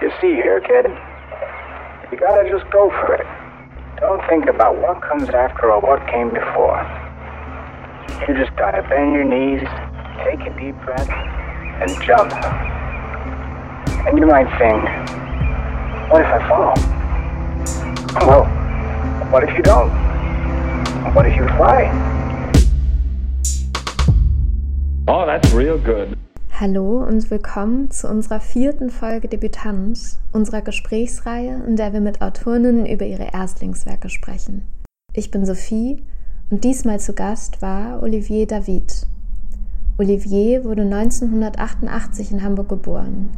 You see here, kid? You gotta just go for it. Don't think about what comes after or what came before. You just gotta bend your knees, take a deep breath, and jump. And you might think, what if I fall? Well, what if you don't? What if you fly? Oh, that's real good. Hallo und willkommen zu unserer vierten Folge Debütant, unserer Gesprächsreihe, in der wir mit Autorinnen über ihre Erstlingswerke sprechen. Ich bin Sophie und diesmal zu Gast war Olivier David. Olivier wurde 1988 in Hamburg geboren.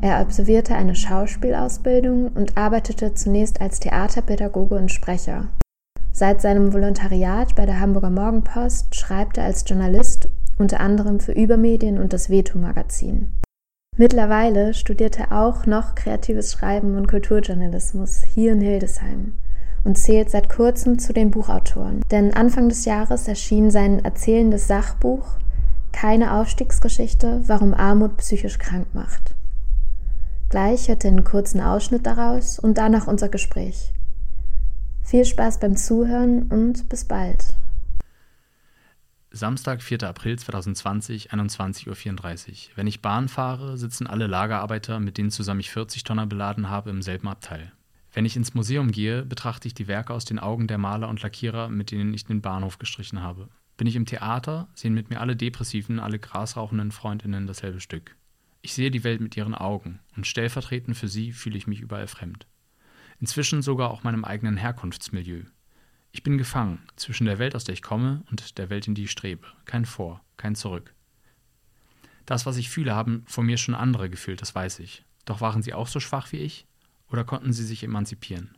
Er absolvierte eine Schauspielausbildung und arbeitete zunächst als Theaterpädagoge und Sprecher. Seit seinem Volontariat bei der Hamburger Morgenpost schreibt er als Journalist unter anderem für Übermedien und das Veto-Magazin. Mittlerweile studiert er auch noch kreatives Schreiben und Kulturjournalismus hier in Hildesheim und zählt seit kurzem zu den Buchautoren. Denn Anfang des Jahres erschien sein erzählendes Sachbuch Keine Aufstiegsgeschichte, warum Armut psychisch krank macht. Gleich hört ihr einen kurzen Ausschnitt daraus und danach unser Gespräch. Viel Spaß beim Zuhören und bis bald. Samstag, 4. April 2020, 21.34 Uhr. Wenn ich Bahn fahre, sitzen alle Lagerarbeiter, mit denen zusammen ich 40 Tonner beladen habe, im selben Abteil. Wenn ich ins Museum gehe, betrachte ich die Werke aus den Augen der Maler und Lackierer, mit denen ich den Bahnhof gestrichen habe. Bin ich im Theater, sehen mit mir alle depressiven, alle grasrauchenden Freundinnen dasselbe Stück. Ich sehe die Welt mit ihren Augen und stellvertretend für sie fühle ich mich überall fremd. Inzwischen sogar auch meinem eigenen Herkunftsmilieu. Ich bin gefangen zwischen der Welt, aus der ich komme, und der Welt, in die ich strebe. Kein Vor, kein Zurück. Das, was ich fühle, haben vor mir schon andere gefühlt, das weiß ich. Doch waren sie auch so schwach wie ich? Oder konnten sie sich emanzipieren?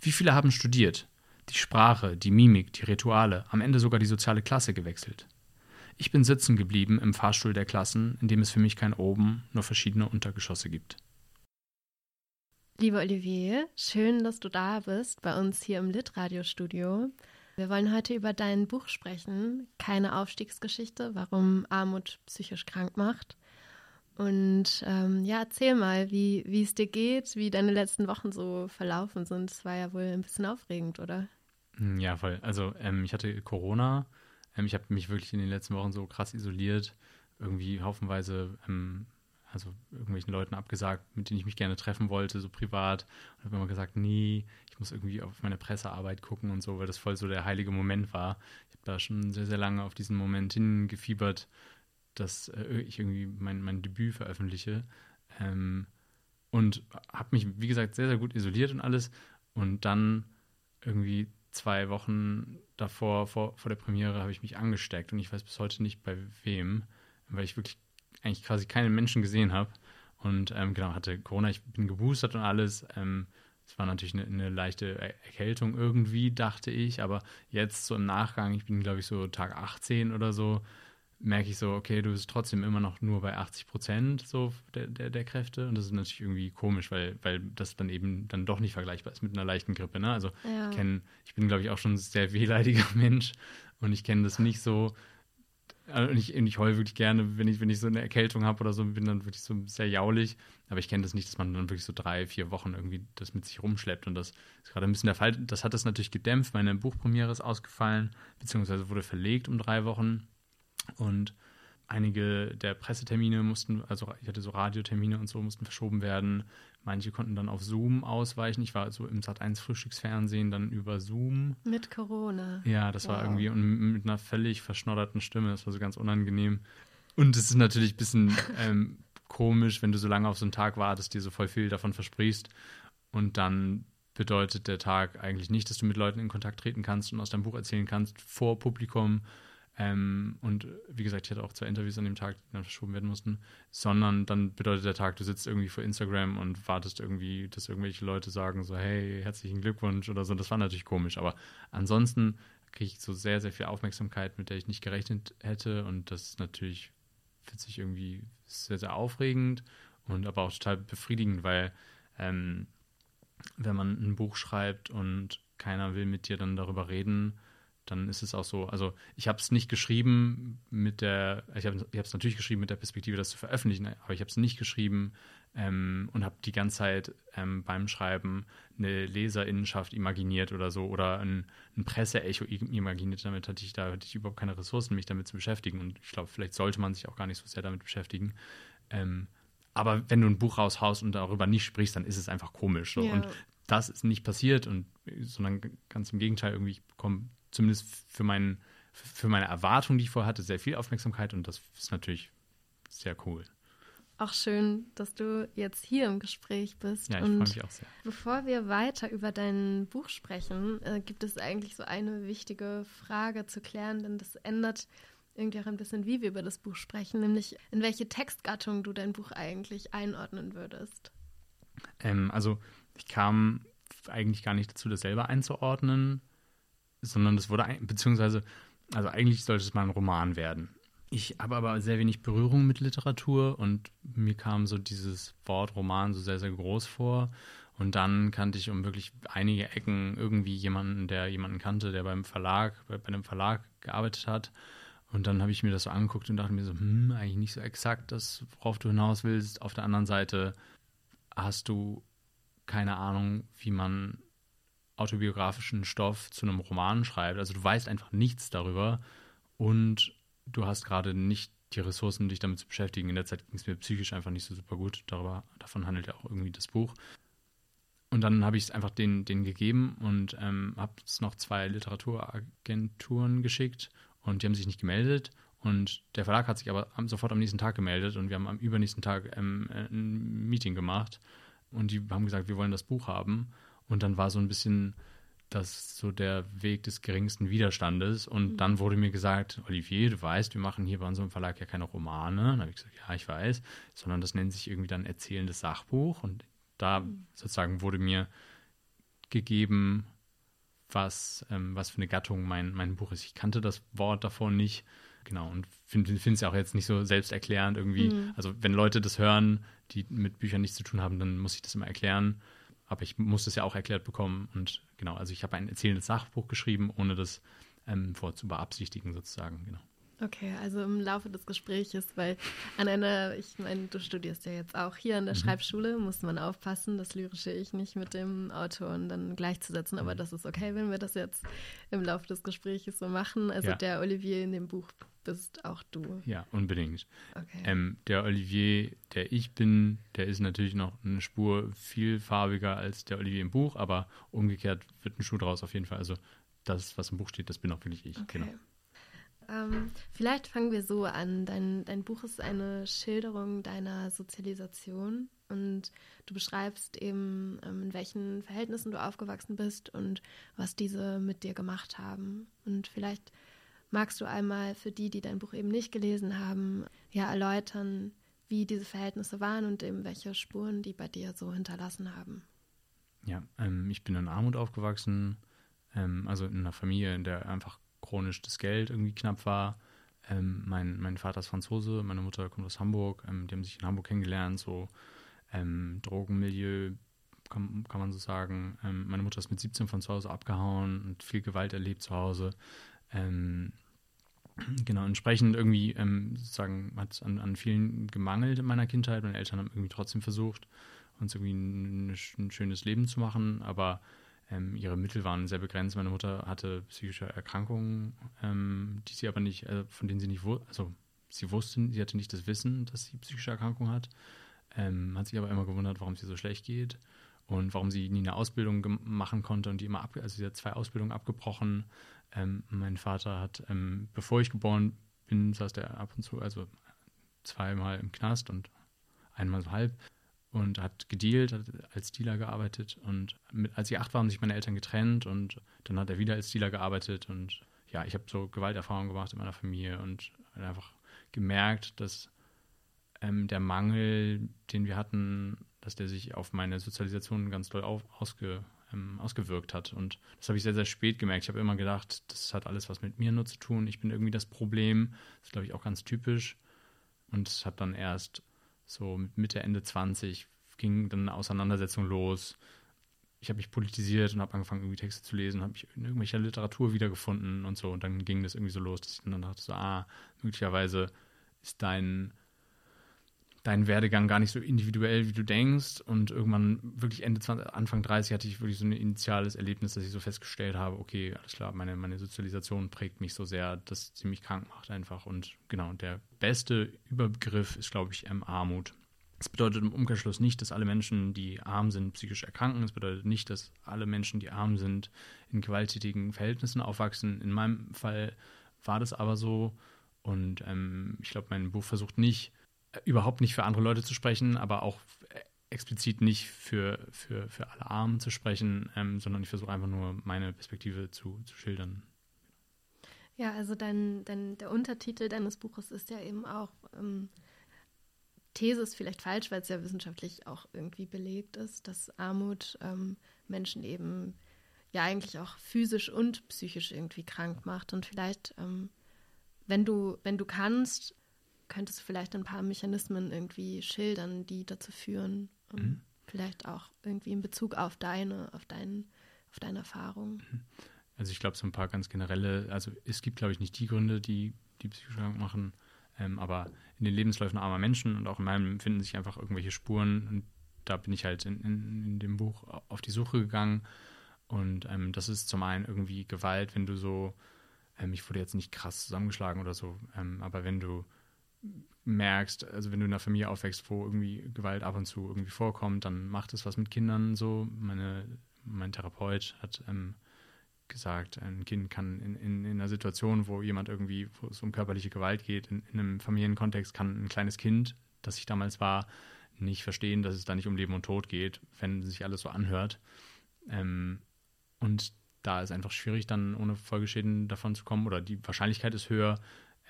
Wie viele haben studiert, die Sprache, die Mimik, die Rituale, am Ende sogar die soziale Klasse gewechselt? Ich bin sitzen geblieben im Fahrstuhl der Klassen, in dem es für mich kein Oben, nur verschiedene Untergeschosse gibt. Liebe Olivier, schön, dass du da bist bei uns hier im Lit-Radio-Studio. Wir wollen heute über dein Buch sprechen, Keine Aufstiegsgeschichte, warum Armut psychisch krank macht. Und ähm, ja, erzähl mal, wie, wie es dir geht, wie deine letzten Wochen so verlaufen sind. Es war ja wohl ein bisschen aufregend, oder? Hm, ja, voll. Also ähm, ich hatte Corona. Ähm, ich habe mich wirklich in den letzten Wochen so krass isoliert. Irgendwie haufenweise ähm, also irgendwelchen Leuten abgesagt, mit denen ich mich gerne treffen wollte, so privat. Und habe immer gesagt, nee, ich muss irgendwie auf meine Pressearbeit gucken und so, weil das voll so der heilige Moment war. Ich habe da schon sehr, sehr lange auf diesen Moment hingefiebert, dass äh, ich irgendwie mein, mein Debüt veröffentliche. Ähm, und habe mich, wie gesagt, sehr, sehr gut isoliert und alles. Und dann irgendwie zwei Wochen davor, vor, vor der Premiere, habe ich mich angesteckt und ich weiß bis heute nicht bei wem, weil ich wirklich eigentlich quasi keinen Menschen gesehen habe. Und ähm, genau, hatte Corona, ich bin geboostert und alles. Ähm, es war natürlich eine, eine, leichte Erkältung irgendwie, dachte ich. Aber jetzt so im Nachgang, ich bin glaube ich so Tag 18 oder so, merke ich so, okay, du bist trotzdem immer noch nur bei 80 Prozent so der, der, der, Kräfte. Und das ist natürlich irgendwie komisch, weil, weil das dann eben dann doch nicht vergleichbar ist mit einer leichten Grippe. Ne? Also ja. ich, kenn, ich bin, glaube ich, auch schon ein sehr wehleidiger Mensch und ich kenne das nicht so, und ich, ich heule wirklich gerne, wenn ich, wenn ich so eine Erkältung habe oder so, bin dann wirklich so sehr jaulig. Aber ich kenne das nicht, dass man dann wirklich so drei, vier Wochen irgendwie das mit sich rumschleppt. Und das ist gerade ein bisschen der Fall. Das hat das natürlich gedämpft. Meine Buchpremiere ist ausgefallen, beziehungsweise wurde verlegt um drei Wochen. Und einige der Pressetermine mussten, also ich hatte so Radiotermine und so, mussten verschoben werden. Manche konnten dann auf Zoom ausweichen. Ich war so im Sat1 Frühstücksfernsehen dann über Zoom. Mit Corona. Ja, das wow. war irgendwie und mit einer völlig verschnodderten Stimme. Das war so ganz unangenehm. Und es ist natürlich ein bisschen ähm, komisch, wenn du so lange auf so einen Tag wartest, dir so voll viel davon versprichst und dann bedeutet der Tag eigentlich nicht, dass du mit Leuten in Kontakt treten kannst und aus deinem Buch erzählen kannst vor Publikum ähm, und wie gesagt, ich hatte auch zwei Interviews an dem Tag, die dann verschoben werden mussten, sondern dann bedeutet der Tag, du sitzt irgendwie vor Instagram und wartest irgendwie, dass irgendwelche Leute sagen so, hey, herzlichen Glückwunsch oder so. Das war natürlich komisch, aber ansonsten kriege ich so sehr, sehr viel Aufmerksamkeit, mit der ich nicht gerechnet hätte und das ist natürlich sich irgendwie sehr, sehr aufregend und aber auch total befriedigend, weil ähm, wenn man ein Buch schreibt und keiner will mit dir dann darüber reden, dann ist es auch so. Also ich habe es nicht geschrieben mit der, ich habe es natürlich geschrieben mit der Perspektive, das zu veröffentlichen, aber ich habe es nicht geschrieben ähm, und habe die ganze Zeit ähm, beim Schreiben eine Leserinnenschaft imaginiert oder so oder ein, ein Presseecho imaginiert. Damit hatte ich da hatte ich überhaupt keine Ressourcen, mich damit zu beschäftigen. Und ich glaube, vielleicht sollte man sich auch gar nicht so sehr damit beschäftigen. Ähm, aber wenn du ein Buch raushaust und darüber nicht sprichst, dann ist es einfach komisch. So. Ja. Und das ist nicht passiert und sondern ganz im Gegenteil, irgendwie, ich bekomme zumindest für, mein, für meine Erwartung, die ich vorher hatte, sehr viel Aufmerksamkeit und das ist natürlich sehr cool. Auch schön, dass du jetzt hier im Gespräch bist. Ja, ich freue mich auch sehr. Bevor wir weiter über dein Buch sprechen, äh, gibt es eigentlich so eine wichtige Frage zu klären, denn das ändert irgendwie auch ein bisschen, wie wir über das Buch sprechen, nämlich in welche Textgattung du dein Buch eigentlich einordnen würdest. Ähm, also ich kam eigentlich gar nicht dazu, das selber einzuordnen, sondern das wurde, beziehungsweise, also eigentlich sollte es mal ein Roman werden. Ich habe aber sehr wenig Berührung mit Literatur und mir kam so dieses Wort Roman so sehr, sehr groß vor. Und dann kannte ich um wirklich einige Ecken irgendwie jemanden, der jemanden kannte, der beim Verlag, bei, bei einem Verlag gearbeitet hat. Und dann habe ich mir das so angeguckt und dachte mir so, hm, eigentlich nicht so exakt das, worauf du hinaus willst. Auf der anderen Seite hast du keine Ahnung, wie man autobiografischen Stoff zu einem Roman schreibt. Also du weißt einfach nichts darüber und du hast gerade nicht die Ressourcen, dich damit zu beschäftigen. In der Zeit ging es mir psychisch einfach nicht so super gut. Darüber, davon handelt ja auch irgendwie das Buch. Und dann habe ich es einfach denen, denen gegeben und ähm, habe es noch zwei Literaturagenturen geschickt und die haben sich nicht gemeldet. Und der Verlag hat sich aber sofort am nächsten Tag gemeldet und wir haben am übernächsten Tag ähm, ein Meeting gemacht. Und die haben gesagt, wir wollen das Buch haben. Und dann war so ein bisschen das so der Weg des geringsten Widerstandes. Und mhm. dann wurde mir gesagt, Olivier, du weißt, wir machen hier bei unserem Verlag ja keine Romane. dann habe ich gesagt, ja, ich weiß, sondern das nennt sich irgendwie dann erzählendes Sachbuch. Und da mhm. sozusagen wurde mir gegeben, was, ähm, was für eine Gattung mein, mein Buch ist. Ich kannte das Wort davor nicht. Genau, und finde es ja auch jetzt nicht so selbsterklärend irgendwie. Mhm. Also, wenn Leute das hören, die mit Büchern nichts zu tun haben, dann muss ich das immer erklären aber ich musste es ja auch erklärt bekommen. Und genau, also ich habe ein erzählendes Sachbuch geschrieben, ohne das ähm, vorzu beabsichtigen, sozusagen, genau. Okay, also im Laufe des Gesprächs, weil an einer, ich meine, du studierst ja jetzt auch hier an der mhm. Schreibschule, muss man aufpassen, das lyrische Ich nicht mit dem Autoren dann gleichzusetzen, aber mhm. das ist okay, wenn wir das jetzt im Laufe des Gesprächs so machen. Also ja. der Olivier in dem Buch bist auch du. Ja, unbedingt. Okay. Ähm, der Olivier, der ich bin, der ist natürlich noch eine Spur vielfarbiger als der Olivier im Buch, aber umgekehrt wird ein Schuh draus auf jeden Fall. Also das, was im Buch steht, das bin auch wirklich ich. Okay. Genau. Ähm, vielleicht fangen wir so an. Dein, dein Buch ist eine Schilderung deiner Sozialisation und du beschreibst eben, ähm, in welchen Verhältnissen du aufgewachsen bist und was diese mit dir gemacht haben. Und vielleicht magst du einmal für die, die dein Buch eben nicht gelesen haben, ja erläutern, wie diese Verhältnisse waren und eben welche Spuren die bei dir so hinterlassen haben. Ja, ähm, ich bin in Armut aufgewachsen, ähm, also in einer Familie, in der einfach chronisch das Geld irgendwie knapp war. Ähm, mein, mein Vater ist Franzose, meine Mutter kommt aus Hamburg. Ähm, die haben sich in Hamburg kennengelernt, so ähm, Drogenmilieu, kann, kann man so sagen. Ähm, meine Mutter ist mit 17 von zu Hause abgehauen und viel Gewalt erlebt zu Hause. Ähm, genau, entsprechend irgendwie ähm, sozusagen hat es an, an vielen gemangelt in meiner Kindheit. Meine Eltern haben irgendwie trotzdem versucht, uns irgendwie ein, ein schönes Leben zu machen, aber ähm, ihre Mittel waren sehr begrenzt. Meine Mutter hatte psychische Erkrankungen, ähm, die sie aber nicht, äh, von denen sie nicht wusste, also sie wusste, sie hatte nicht das Wissen, dass sie psychische Erkrankungen hat, ähm, hat sich aber immer gewundert, warum sie so schlecht geht und warum sie nie eine Ausbildung machen konnte und die immer ab, also sie hat zwei Ausbildungen abgebrochen. Ähm, mein Vater hat, ähm, bevor ich geboren bin, saß der ab und zu, also zweimal im Knast und einmal so halb und hat gedealt, hat als Dealer gearbeitet und mit, als ich acht war, haben sich meine Eltern getrennt und dann hat er wieder als Dealer gearbeitet und ja, ich habe so Gewalterfahrungen gemacht in meiner Familie und einfach gemerkt, dass ähm, der Mangel, den wir hatten, dass der sich auf meine Sozialisation ganz doll auf, ausge, ähm, ausgewirkt hat. Und das habe ich sehr, sehr spät gemerkt. Ich habe immer gedacht, das hat alles was mit mir nur zu tun. Ich bin irgendwie das Problem. Das ist, glaube ich, auch ganz typisch. Und es hat dann erst so Mitte, Ende 20 ging dann eine Auseinandersetzung los, ich habe mich politisiert und habe angefangen, irgendwie Texte zu lesen, habe mich in irgendwelcher Literatur wiedergefunden und so. Und dann ging das irgendwie so los, dass ich dann dachte, so, ah, möglicherweise ist dein, dein Werdegang gar nicht so individuell, wie du denkst. Und irgendwann, wirklich Ende 20, Anfang 30, hatte ich wirklich so ein initiales Erlebnis, dass ich so festgestellt habe, okay, alles klar, meine, meine Sozialisation prägt mich so sehr, dass sie mich krank macht einfach. Und genau, der beste Überbegriff ist, glaube ich, Armut. Es bedeutet im Umkehrschluss nicht, dass alle Menschen, die arm sind, psychisch erkranken. Es bedeutet nicht, dass alle Menschen, die arm sind, in gewalttätigen Verhältnissen aufwachsen. In meinem Fall war das aber so. Und ähm, ich glaube, mein Buch versucht nicht, überhaupt nicht für andere Leute zu sprechen, aber auch äh, explizit nicht für, für, für alle Armen zu sprechen, ähm, sondern ich versuche einfach nur meine Perspektive zu, zu schildern. Ja, also dein, dein, der Untertitel deines Buches ist ja eben auch ähm, These ist vielleicht falsch, weil es ja wissenschaftlich auch irgendwie belegt ist, dass Armut ähm, Menschen eben ja eigentlich auch physisch und psychisch irgendwie krank macht. Und vielleicht, ähm, wenn du, wenn du kannst, könntest du vielleicht ein paar Mechanismen irgendwie schildern, die dazu führen. Ähm, mhm. Vielleicht auch irgendwie in Bezug auf deine, auf deinen, auf deine Erfahrung. Mhm. Also ich glaube, so ein paar ganz generelle, also es gibt, glaube ich, nicht die Gründe, die die psychisch krank machen. Ähm, aber in den Lebensläufen armer Menschen und auch in meinem finden sich einfach irgendwelche Spuren. Und da bin ich halt in, in, in dem Buch auf die Suche gegangen. Und ähm, das ist zum einen irgendwie Gewalt, wenn du so, ähm, ich wurde jetzt nicht krass zusammengeschlagen oder so, ähm, aber wenn du merkst, also wenn du in einer Familie aufwächst, wo irgendwie Gewalt ab und zu irgendwie vorkommt, dann macht es was mit Kindern so. Meine, mein Therapeut hat ähm, gesagt, ein Kind kann in, in, in, einer Situation, wo jemand irgendwie, wo es um körperliche Gewalt geht, in, in, einem Familienkontext, kann ein kleines Kind, das ich damals war, nicht verstehen, dass es da nicht um Leben und Tod geht, wenn sich alles so anhört. Ähm, und da ist einfach schwierig, dann ohne Folgeschäden davon zu kommen, oder die Wahrscheinlichkeit ist höher.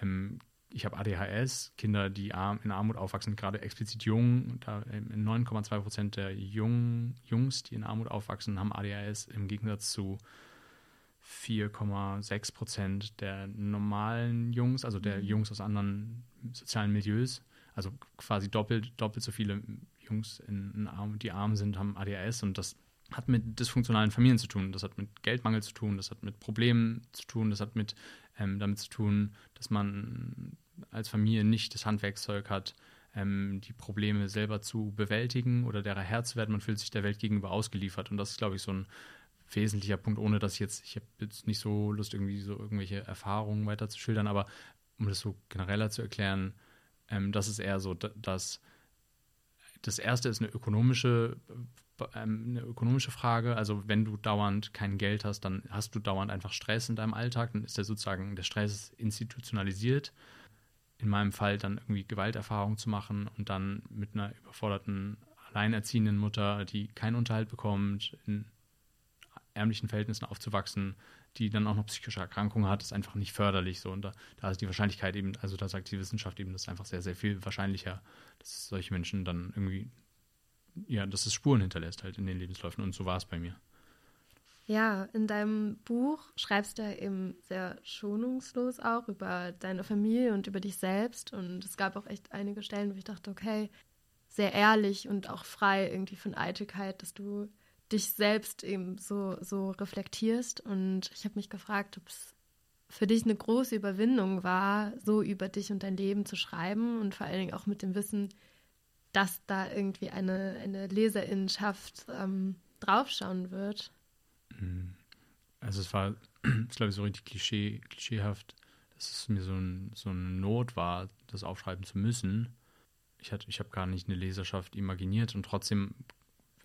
Ähm, ich habe ADHS, Kinder, die in Armut aufwachsen, gerade explizit jung. Da 9,2 ähm, Prozent der Jungen, Jungs, die in Armut aufwachsen, haben ADHS im Gegensatz zu 4,6 Prozent der normalen Jungs, also der mhm. Jungs aus anderen sozialen Milieus, also quasi doppelt, doppelt so viele Jungs, in, in arm, die arm sind, haben ADHS und das hat mit dysfunktionalen Familien zu tun, das hat mit Geldmangel zu tun, das hat mit Problemen zu tun, das hat mit ähm, damit zu tun, dass man als Familie nicht das Handwerkszeug hat, ähm, die Probleme selber zu bewältigen oder derer Herr zu werden. Man fühlt sich der Welt gegenüber ausgeliefert und das ist, glaube ich, so ein wesentlicher Punkt, ohne dass ich jetzt, ich habe jetzt nicht so Lust, irgendwie so irgendwelche Erfahrungen weiter zu schildern, aber um das so genereller zu erklären, ähm, das ist eher so, dass das erste ist eine ökonomische, eine ökonomische Frage. Also wenn du dauernd kein Geld hast, dann hast du dauernd einfach Stress in deinem Alltag, dann ist der sozusagen, der Stress institutionalisiert. In meinem Fall dann irgendwie Gewalterfahrung zu machen und dann mit einer überforderten alleinerziehenden Mutter, die keinen Unterhalt bekommt, in ärmlichen Verhältnissen aufzuwachsen, die dann auch noch psychische Erkrankungen hat, ist einfach nicht förderlich. So. Und da, da ist die Wahrscheinlichkeit eben, also da sagt die Wissenschaft eben, das ist einfach sehr, sehr viel wahrscheinlicher, dass solche Menschen dann irgendwie, ja, dass es Spuren hinterlässt halt in den Lebensläufen. Und so war es bei mir. Ja, in deinem Buch schreibst du eben sehr schonungslos auch über deine Familie und über dich selbst. Und es gab auch echt einige Stellen, wo ich dachte, okay, sehr ehrlich und auch frei irgendwie von Eitelkeit, dass du dich selbst eben so, so reflektierst. Und ich habe mich gefragt, ob es für dich eine große Überwindung war, so über dich und dein Leben zu schreiben und vor allen Dingen auch mit dem Wissen, dass da irgendwie eine, eine Leserinnenschaft ähm, draufschauen wird. Mhm. Also es war, ich glaube, so richtig klischee, klischeehaft, dass es mir so, ein, so eine Not war, das aufschreiben zu müssen. Ich, ich habe gar nicht eine Leserschaft imaginiert und trotzdem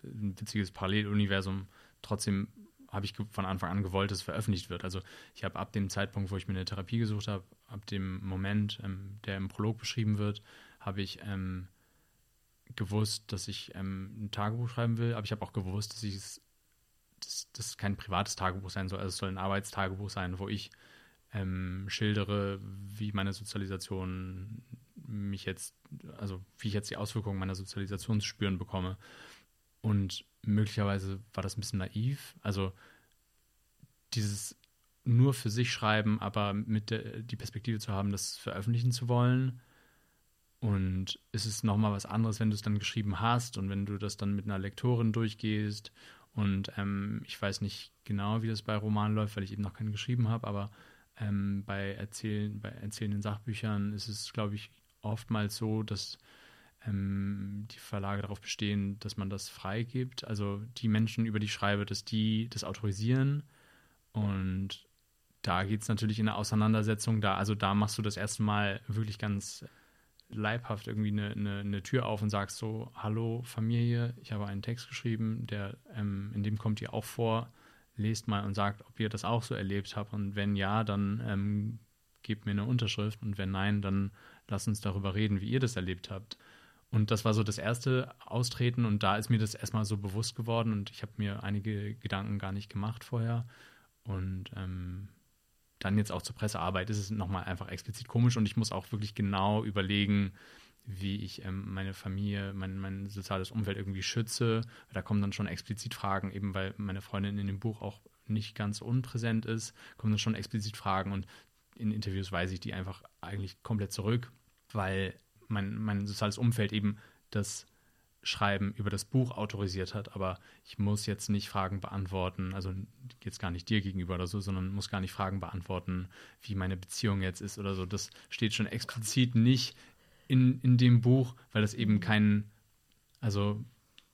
ein witziges Paralleluniversum. Trotzdem habe ich von Anfang an gewollt, dass es veröffentlicht wird. Also ich habe ab dem Zeitpunkt, wo ich mir eine Therapie gesucht habe, ab dem Moment, ähm, der im Prolog beschrieben wird, habe ich ähm, gewusst, dass ich ähm, ein Tagebuch schreiben will, aber ich habe auch gewusst, dass es dass das kein privates Tagebuch sein soll, also es soll ein Arbeitstagebuch sein, wo ich ähm, schildere, wie meine Sozialisation mich jetzt, also wie ich jetzt die Auswirkungen meiner Sozialisation zu spüren bekomme. Und möglicherweise war das ein bisschen naiv. Also dieses nur für sich schreiben, aber mit der, die Perspektive zu haben, das veröffentlichen zu wollen. Und es ist nochmal was anderes, wenn du es dann geschrieben hast und wenn du das dann mit einer Lektorin durchgehst Und ähm, ich weiß nicht genau, wie das bei Romanen läuft, weil ich eben noch keinen geschrieben habe, aber ähm, bei, erzählen, bei erzählenden Sachbüchern ist es, glaube ich, oftmals so, dass ähm, die Verlage darauf bestehen, dass man das freigibt. Also die Menschen, über die ich schreibe, dass die das autorisieren. Und da geht es natürlich in der Auseinandersetzung da. Also da machst du das erste Mal wirklich ganz leibhaft irgendwie eine, eine, eine, Tür auf und sagst so, hallo Familie, ich habe einen Text geschrieben, der ähm, in dem kommt ihr auch vor, lest mal und sagt, ob ihr das auch so erlebt habt. Und wenn ja, dann ähm, gebt mir eine Unterschrift. Und wenn nein, dann lasst uns darüber reden, wie ihr das erlebt habt. Und das war so das erste Austreten. Und da ist mir das erstmal so bewusst geworden. Und ich habe mir einige Gedanken gar nicht gemacht vorher. Und ähm, dann jetzt auch zur Pressearbeit ist es nochmal einfach explizit komisch und ich muss auch wirklich genau überlegen, wie ich ähm, meine Familie, mein, mein soziales Umfeld irgendwie schütze. Da kommen dann schon explizit Fragen, eben weil meine Freundin in dem Buch auch nicht ganz unpräsent ist, kommen dann schon explizit Fragen und in Interviews weise ich die einfach eigentlich komplett zurück, weil mein, mein soziales Umfeld eben das Schreiben über das Buch autorisiert hat, aber ich muss jetzt nicht Fragen beantworten, also jetzt gar nicht dir gegenüber oder so, sondern muss gar nicht Fragen beantworten, wie meine Beziehung jetzt ist oder so. Das steht schon explizit nicht in, in dem Buch, weil das eben kein, also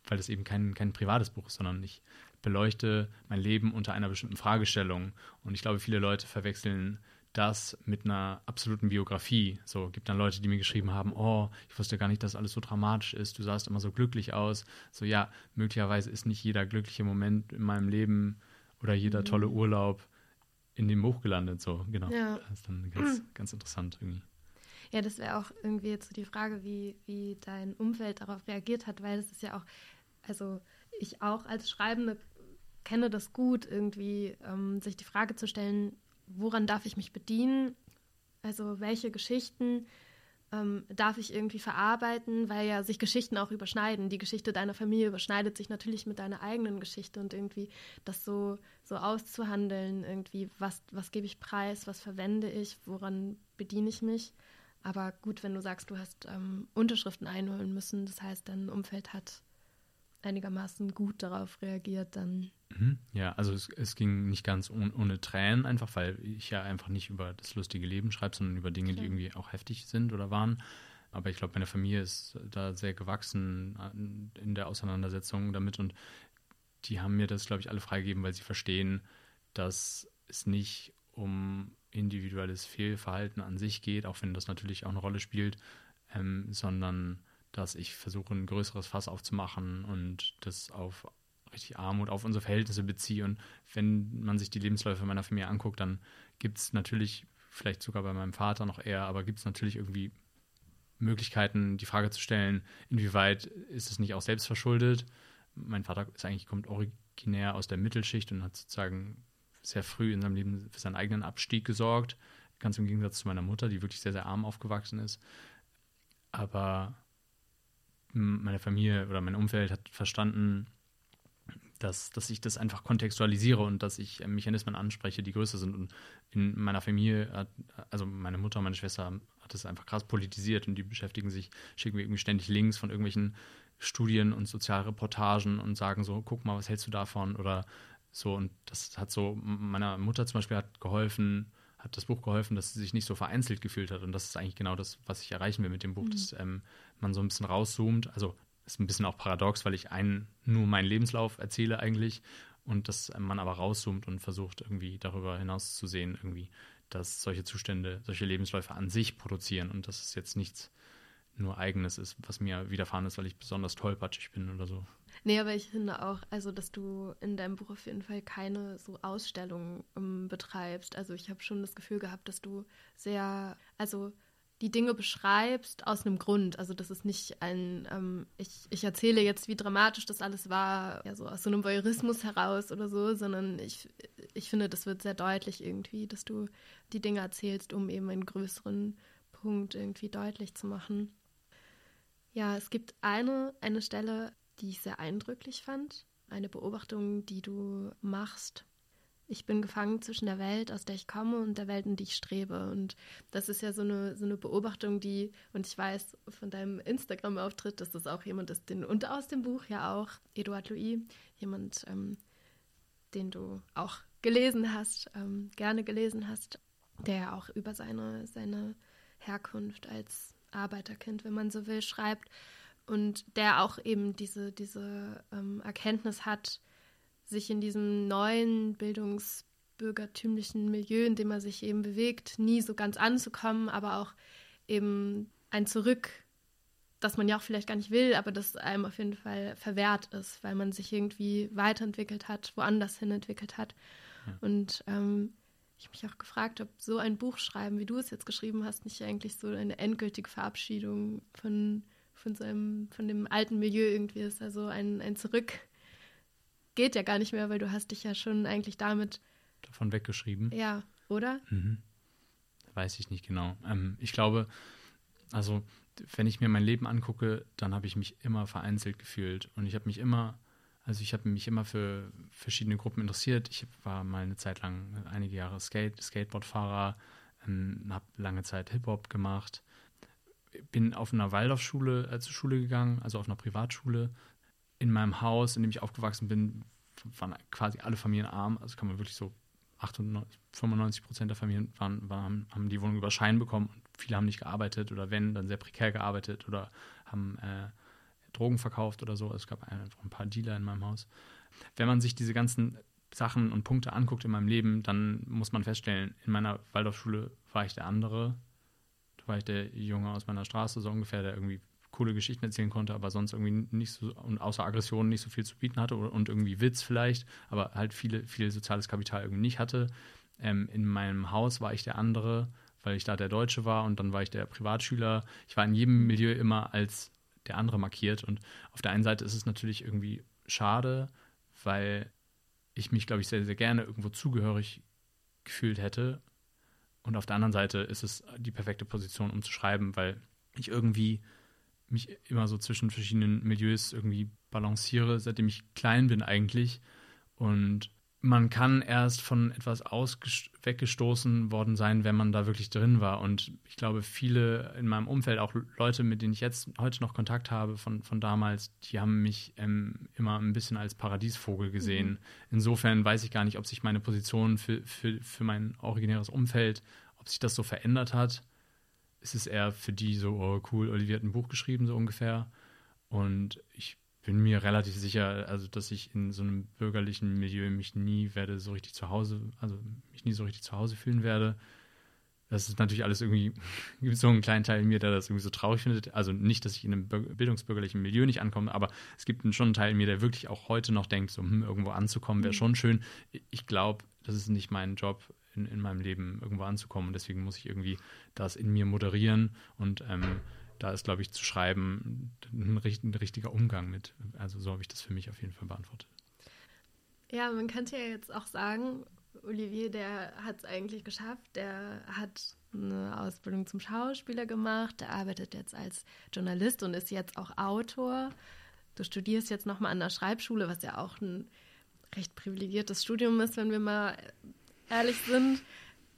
weil das eben kein, kein privates Buch ist, sondern ich beleuchte mein Leben unter einer bestimmten Fragestellung. Und ich glaube, viele Leute verwechseln das mit einer absoluten Biografie. So gibt dann Leute, die mir geschrieben haben, oh, ich wusste gar nicht, dass alles so dramatisch ist, du sahst immer so glücklich aus. So ja, möglicherweise ist nicht jeder glückliche Moment in meinem Leben oder jeder mhm. tolle Urlaub in dem Buch gelandet. So, genau. Ja. Das ist dann ganz, mhm. ganz interessant irgendwie. Ja, das wäre auch irgendwie jetzt so die Frage, wie, wie dein Umfeld darauf reagiert hat, weil das ist ja auch, also ich auch als Schreibende kenne das gut, irgendwie ähm, sich die Frage zu stellen, woran darf ich mich bedienen? Also welche Geschichten ähm, darf ich irgendwie verarbeiten, weil ja sich Geschichten auch überschneiden. Die Geschichte deiner Familie überschneidet sich natürlich mit deiner eigenen Geschichte und irgendwie das so, so auszuhandeln, irgendwie, was, was gebe ich preis, was verwende ich, woran bediene ich mich. Aber gut, wenn du sagst, du hast ähm, Unterschriften einholen müssen, das heißt, dein Umfeld hat einigermaßen gut darauf reagiert, dann. Mhm. Ja, also es, es ging nicht ganz un, ohne Tränen, einfach weil ich ja einfach nicht über das lustige Leben schreibe, sondern über Dinge, Klar. die irgendwie auch heftig sind oder waren. Aber ich glaube, meine Familie ist da sehr gewachsen in der Auseinandersetzung damit und die haben mir das, glaube ich, alle freigegeben, weil sie verstehen, dass es nicht um individuelles Fehlverhalten an sich geht, auch wenn das natürlich auch eine Rolle spielt, ähm, sondern dass ich versuche, ein größeres Fass aufzumachen und das auf richtig Armut, auf unsere Verhältnisse beziehe. Und wenn man sich die Lebensläufe meiner Familie anguckt, dann gibt es natürlich, vielleicht sogar bei meinem Vater noch eher, aber gibt es natürlich irgendwie Möglichkeiten, die Frage zu stellen, inwieweit ist es nicht auch selbst verschuldet? Mein Vater ist eigentlich, kommt originär aus der Mittelschicht und hat sozusagen sehr früh in seinem Leben für seinen eigenen Abstieg gesorgt. Ganz im Gegensatz zu meiner Mutter, die wirklich sehr, sehr arm aufgewachsen ist. Aber meine Familie oder mein Umfeld hat verstanden, dass, dass ich das einfach kontextualisiere und dass ich Mechanismen anspreche, die größer sind. Und in meiner Familie, hat, also meine Mutter und meine Schwester hat es einfach krass politisiert und die beschäftigen sich, schicken mir irgendwie ständig Links von irgendwelchen Studien und Sozialreportagen und sagen so, guck mal, was hältst du davon? Oder so. Und das hat so, meiner Mutter zum Beispiel hat geholfen, hat das Buch geholfen, dass sie sich nicht so vereinzelt gefühlt hat. Und das ist eigentlich genau das, was ich erreichen will mit dem Buch, mhm. dass ähm, man so ein bisschen rauszoomt. Also ist ein bisschen auch paradox, weil ich einen nur meinen Lebenslauf erzähle eigentlich und dass man aber rauszoomt und versucht irgendwie darüber hinaus zu sehen, irgendwie, dass solche Zustände, solche Lebensläufe an sich produzieren und dass es jetzt nichts nur eigenes ist, was mir widerfahren ist, weil ich besonders tollpatschig bin oder so. Nee, aber ich finde auch, also dass du in deinem Buch auf jeden Fall keine so Ausstellungen um, ähm, betreibst. Also ich habe schon das Gefühl gehabt, dass du sehr, also die Dinge beschreibst aus einem Grund. Also das ist nicht ein, ähm, ich, ich erzähle jetzt, wie dramatisch das alles war, ja so aus so einem Voyeurismus heraus oder so, sondern ich, ich finde, das wird sehr deutlich irgendwie, dass du die Dinge erzählst, um eben einen größeren Punkt irgendwie deutlich zu machen. Ja, es gibt eine, eine Stelle, die ich sehr eindrücklich fand. Eine Beobachtung, die du machst. ich bin gefangen zwischen der Welt, aus der ich komme, und der Welt, in die ich strebe. Und das ist ja so eine, so eine Beobachtung, die, und ich weiß von deinem Instagram-Auftritt, dass das auch jemand ist, den, und aus dem Buch ja auch, Eduard Louis, jemand, ähm, den du auch gelesen hast, ähm, gerne gelesen hast, der ja auch über seine, seine Herkunft als Arbeiterkind, wenn man so will, schreibt und der auch eben diese, diese ähm, Erkenntnis hat, sich in diesem neuen bildungsbürgertümlichen Milieu, in dem er sich eben bewegt, nie so ganz anzukommen, aber auch eben ein Zurück, das man ja auch vielleicht gar nicht will, aber das einem auf jeden Fall verwehrt ist, weil man sich irgendwie weiterentwickelt hat, woanders hin entwickelt hat. Ja. Und ähm, ich mich auch gefragt habe, so ein Buch schreiben, wie du es jetzt geschrieben hast, nicht eigentlich so eine endgültige Verabschiedung von, von, so einem, von dem alten Milieu irgendwie ist, also ein, ein Zurück geht ja gar nicht mehr, weil du hast dich ja schon eigentlich damit davon weggeschrieben. Ja, oder? Mhm. Weiß ich nicht genau. Ähm, ich glaube, also wenn ich mir mein Leben angucke, dann habe ich mich immer vereinzelt gefühlt und ich habe mich immer, also ich habe mich immer für verschiedene Gruppen interessiert. Ich war mal eine Zeit lang, einige Jahre Skate, Skateboardfahrer, ähm, habe lange Zeit Hip-Hop gemacht, bin auf einer Waldorfschule äh, zur Schule gegangen, also auf einer Privatschule, in meinem Haus, in dem ich aufgewachsen bin, waren quasi alle Familien arm. Also kann man wirklich so 98, 95 Prozent der Familien waren, waren, haben die Wohnung über Schein bekommen und viele haben nicht gearbeitet oder wenn, dann sehr prekär gearbeitet oder haben äh, Drogen verkauft oder so. Also es gab einfach ein paar Dealer in meinem Haus. Wenn man sich diese ganzen Sachen und Punkte anguckt in meinem Leben, dann muss man feststellen, in meiner Waldorfschule war ich der andere. War ich der Junge aus meiner Straße, so ungefähr, der irgendwie coole Geschichten erzählen konnte, aber sonst irgendwie nicht so und außer Aggression nicht so viel zu bieten hatte und irgendwie Witz vielleicht, aber halt viele, viel soziales Kapital irgendwie nicht hatte. Ähm, in meinem Haus war ich der andere, weil ich da der Deutsche war und dann war ich der Privatschüler. Ich war in jedem Milieu immer als der andere markiert und auf der einen Seite ist es natürlich irgendwie schade, weil ich mich, glaube ich, sehr, sehr gerne irgendwo zugehörig gefühlt hätte. Und auf der anderen Seite ist es die perfekte Position, um zu schreiben, weil ich irgendwie mich immer so zwischen verschiedenen Milieus irgendwie balanciere, seitdem ich klein bin eigentlich. Und man kann erst von etwas weggestoßen worden sein, wenn man da wirklich drin war. Und ich glaube, viele in meinem Umfeld, auch Leute, mit denen ich jetzt heute noch Kontakt habe von, von damals, die haben mich ähm, immer ein bisschen als Paradiesvogel gesehen. Mhm. Insofern weiß ich gar nicht, ob sich meine Position für, für, für mein originäres Umfeld, ob sich das so verändert hat ist es eher für die so, oh cool, Olivier hat ein Buch geschrieben, so ungefähr. Und ich bin mir relativ sicher, also dass ich in so einem bürgerlichen Milieu mich nie werde so richtig zu Hause, also mich nie so richtig zu Hause fühlen werde. Das ist natürlich alles irgendwie, gibt so einen kleinen Teil in mir, der das irgendwie so traurig findet. Also nicht, dass ich in einem bildungsbürgerlichen Milieu nicht ankomme, aber es gibt schon einen Teil in mir, der wirklich auch heute noch denkt, so hm, irgendwo anzukommen wäre mhm. schon schön. Ich glaube, das ist nicht mein Job in, in meinem Leben irgendwo anzukommen. Und deswegen muss ich irgendwie das in mir moderieren und ähm, da ist, glaube ich, zu schreiben ein, ein, richtiger Umgang mit. Also so habe ich das für mich auf jeden Fall beantwortet. Ja, man könnte ja jetzt auch sagen, Olivier, der hat es eigentlich geschafft. Der hat eine Ausbildung zum Schauspieler gemacht. Der arbeitet jetzt als Journalist und ist jetzt auch Autor. Du studierst jetzt nochmal an der Schreibschule, was ja auch ein recht privilegiertes Studium ist, wenn wir mal ehrlich sind.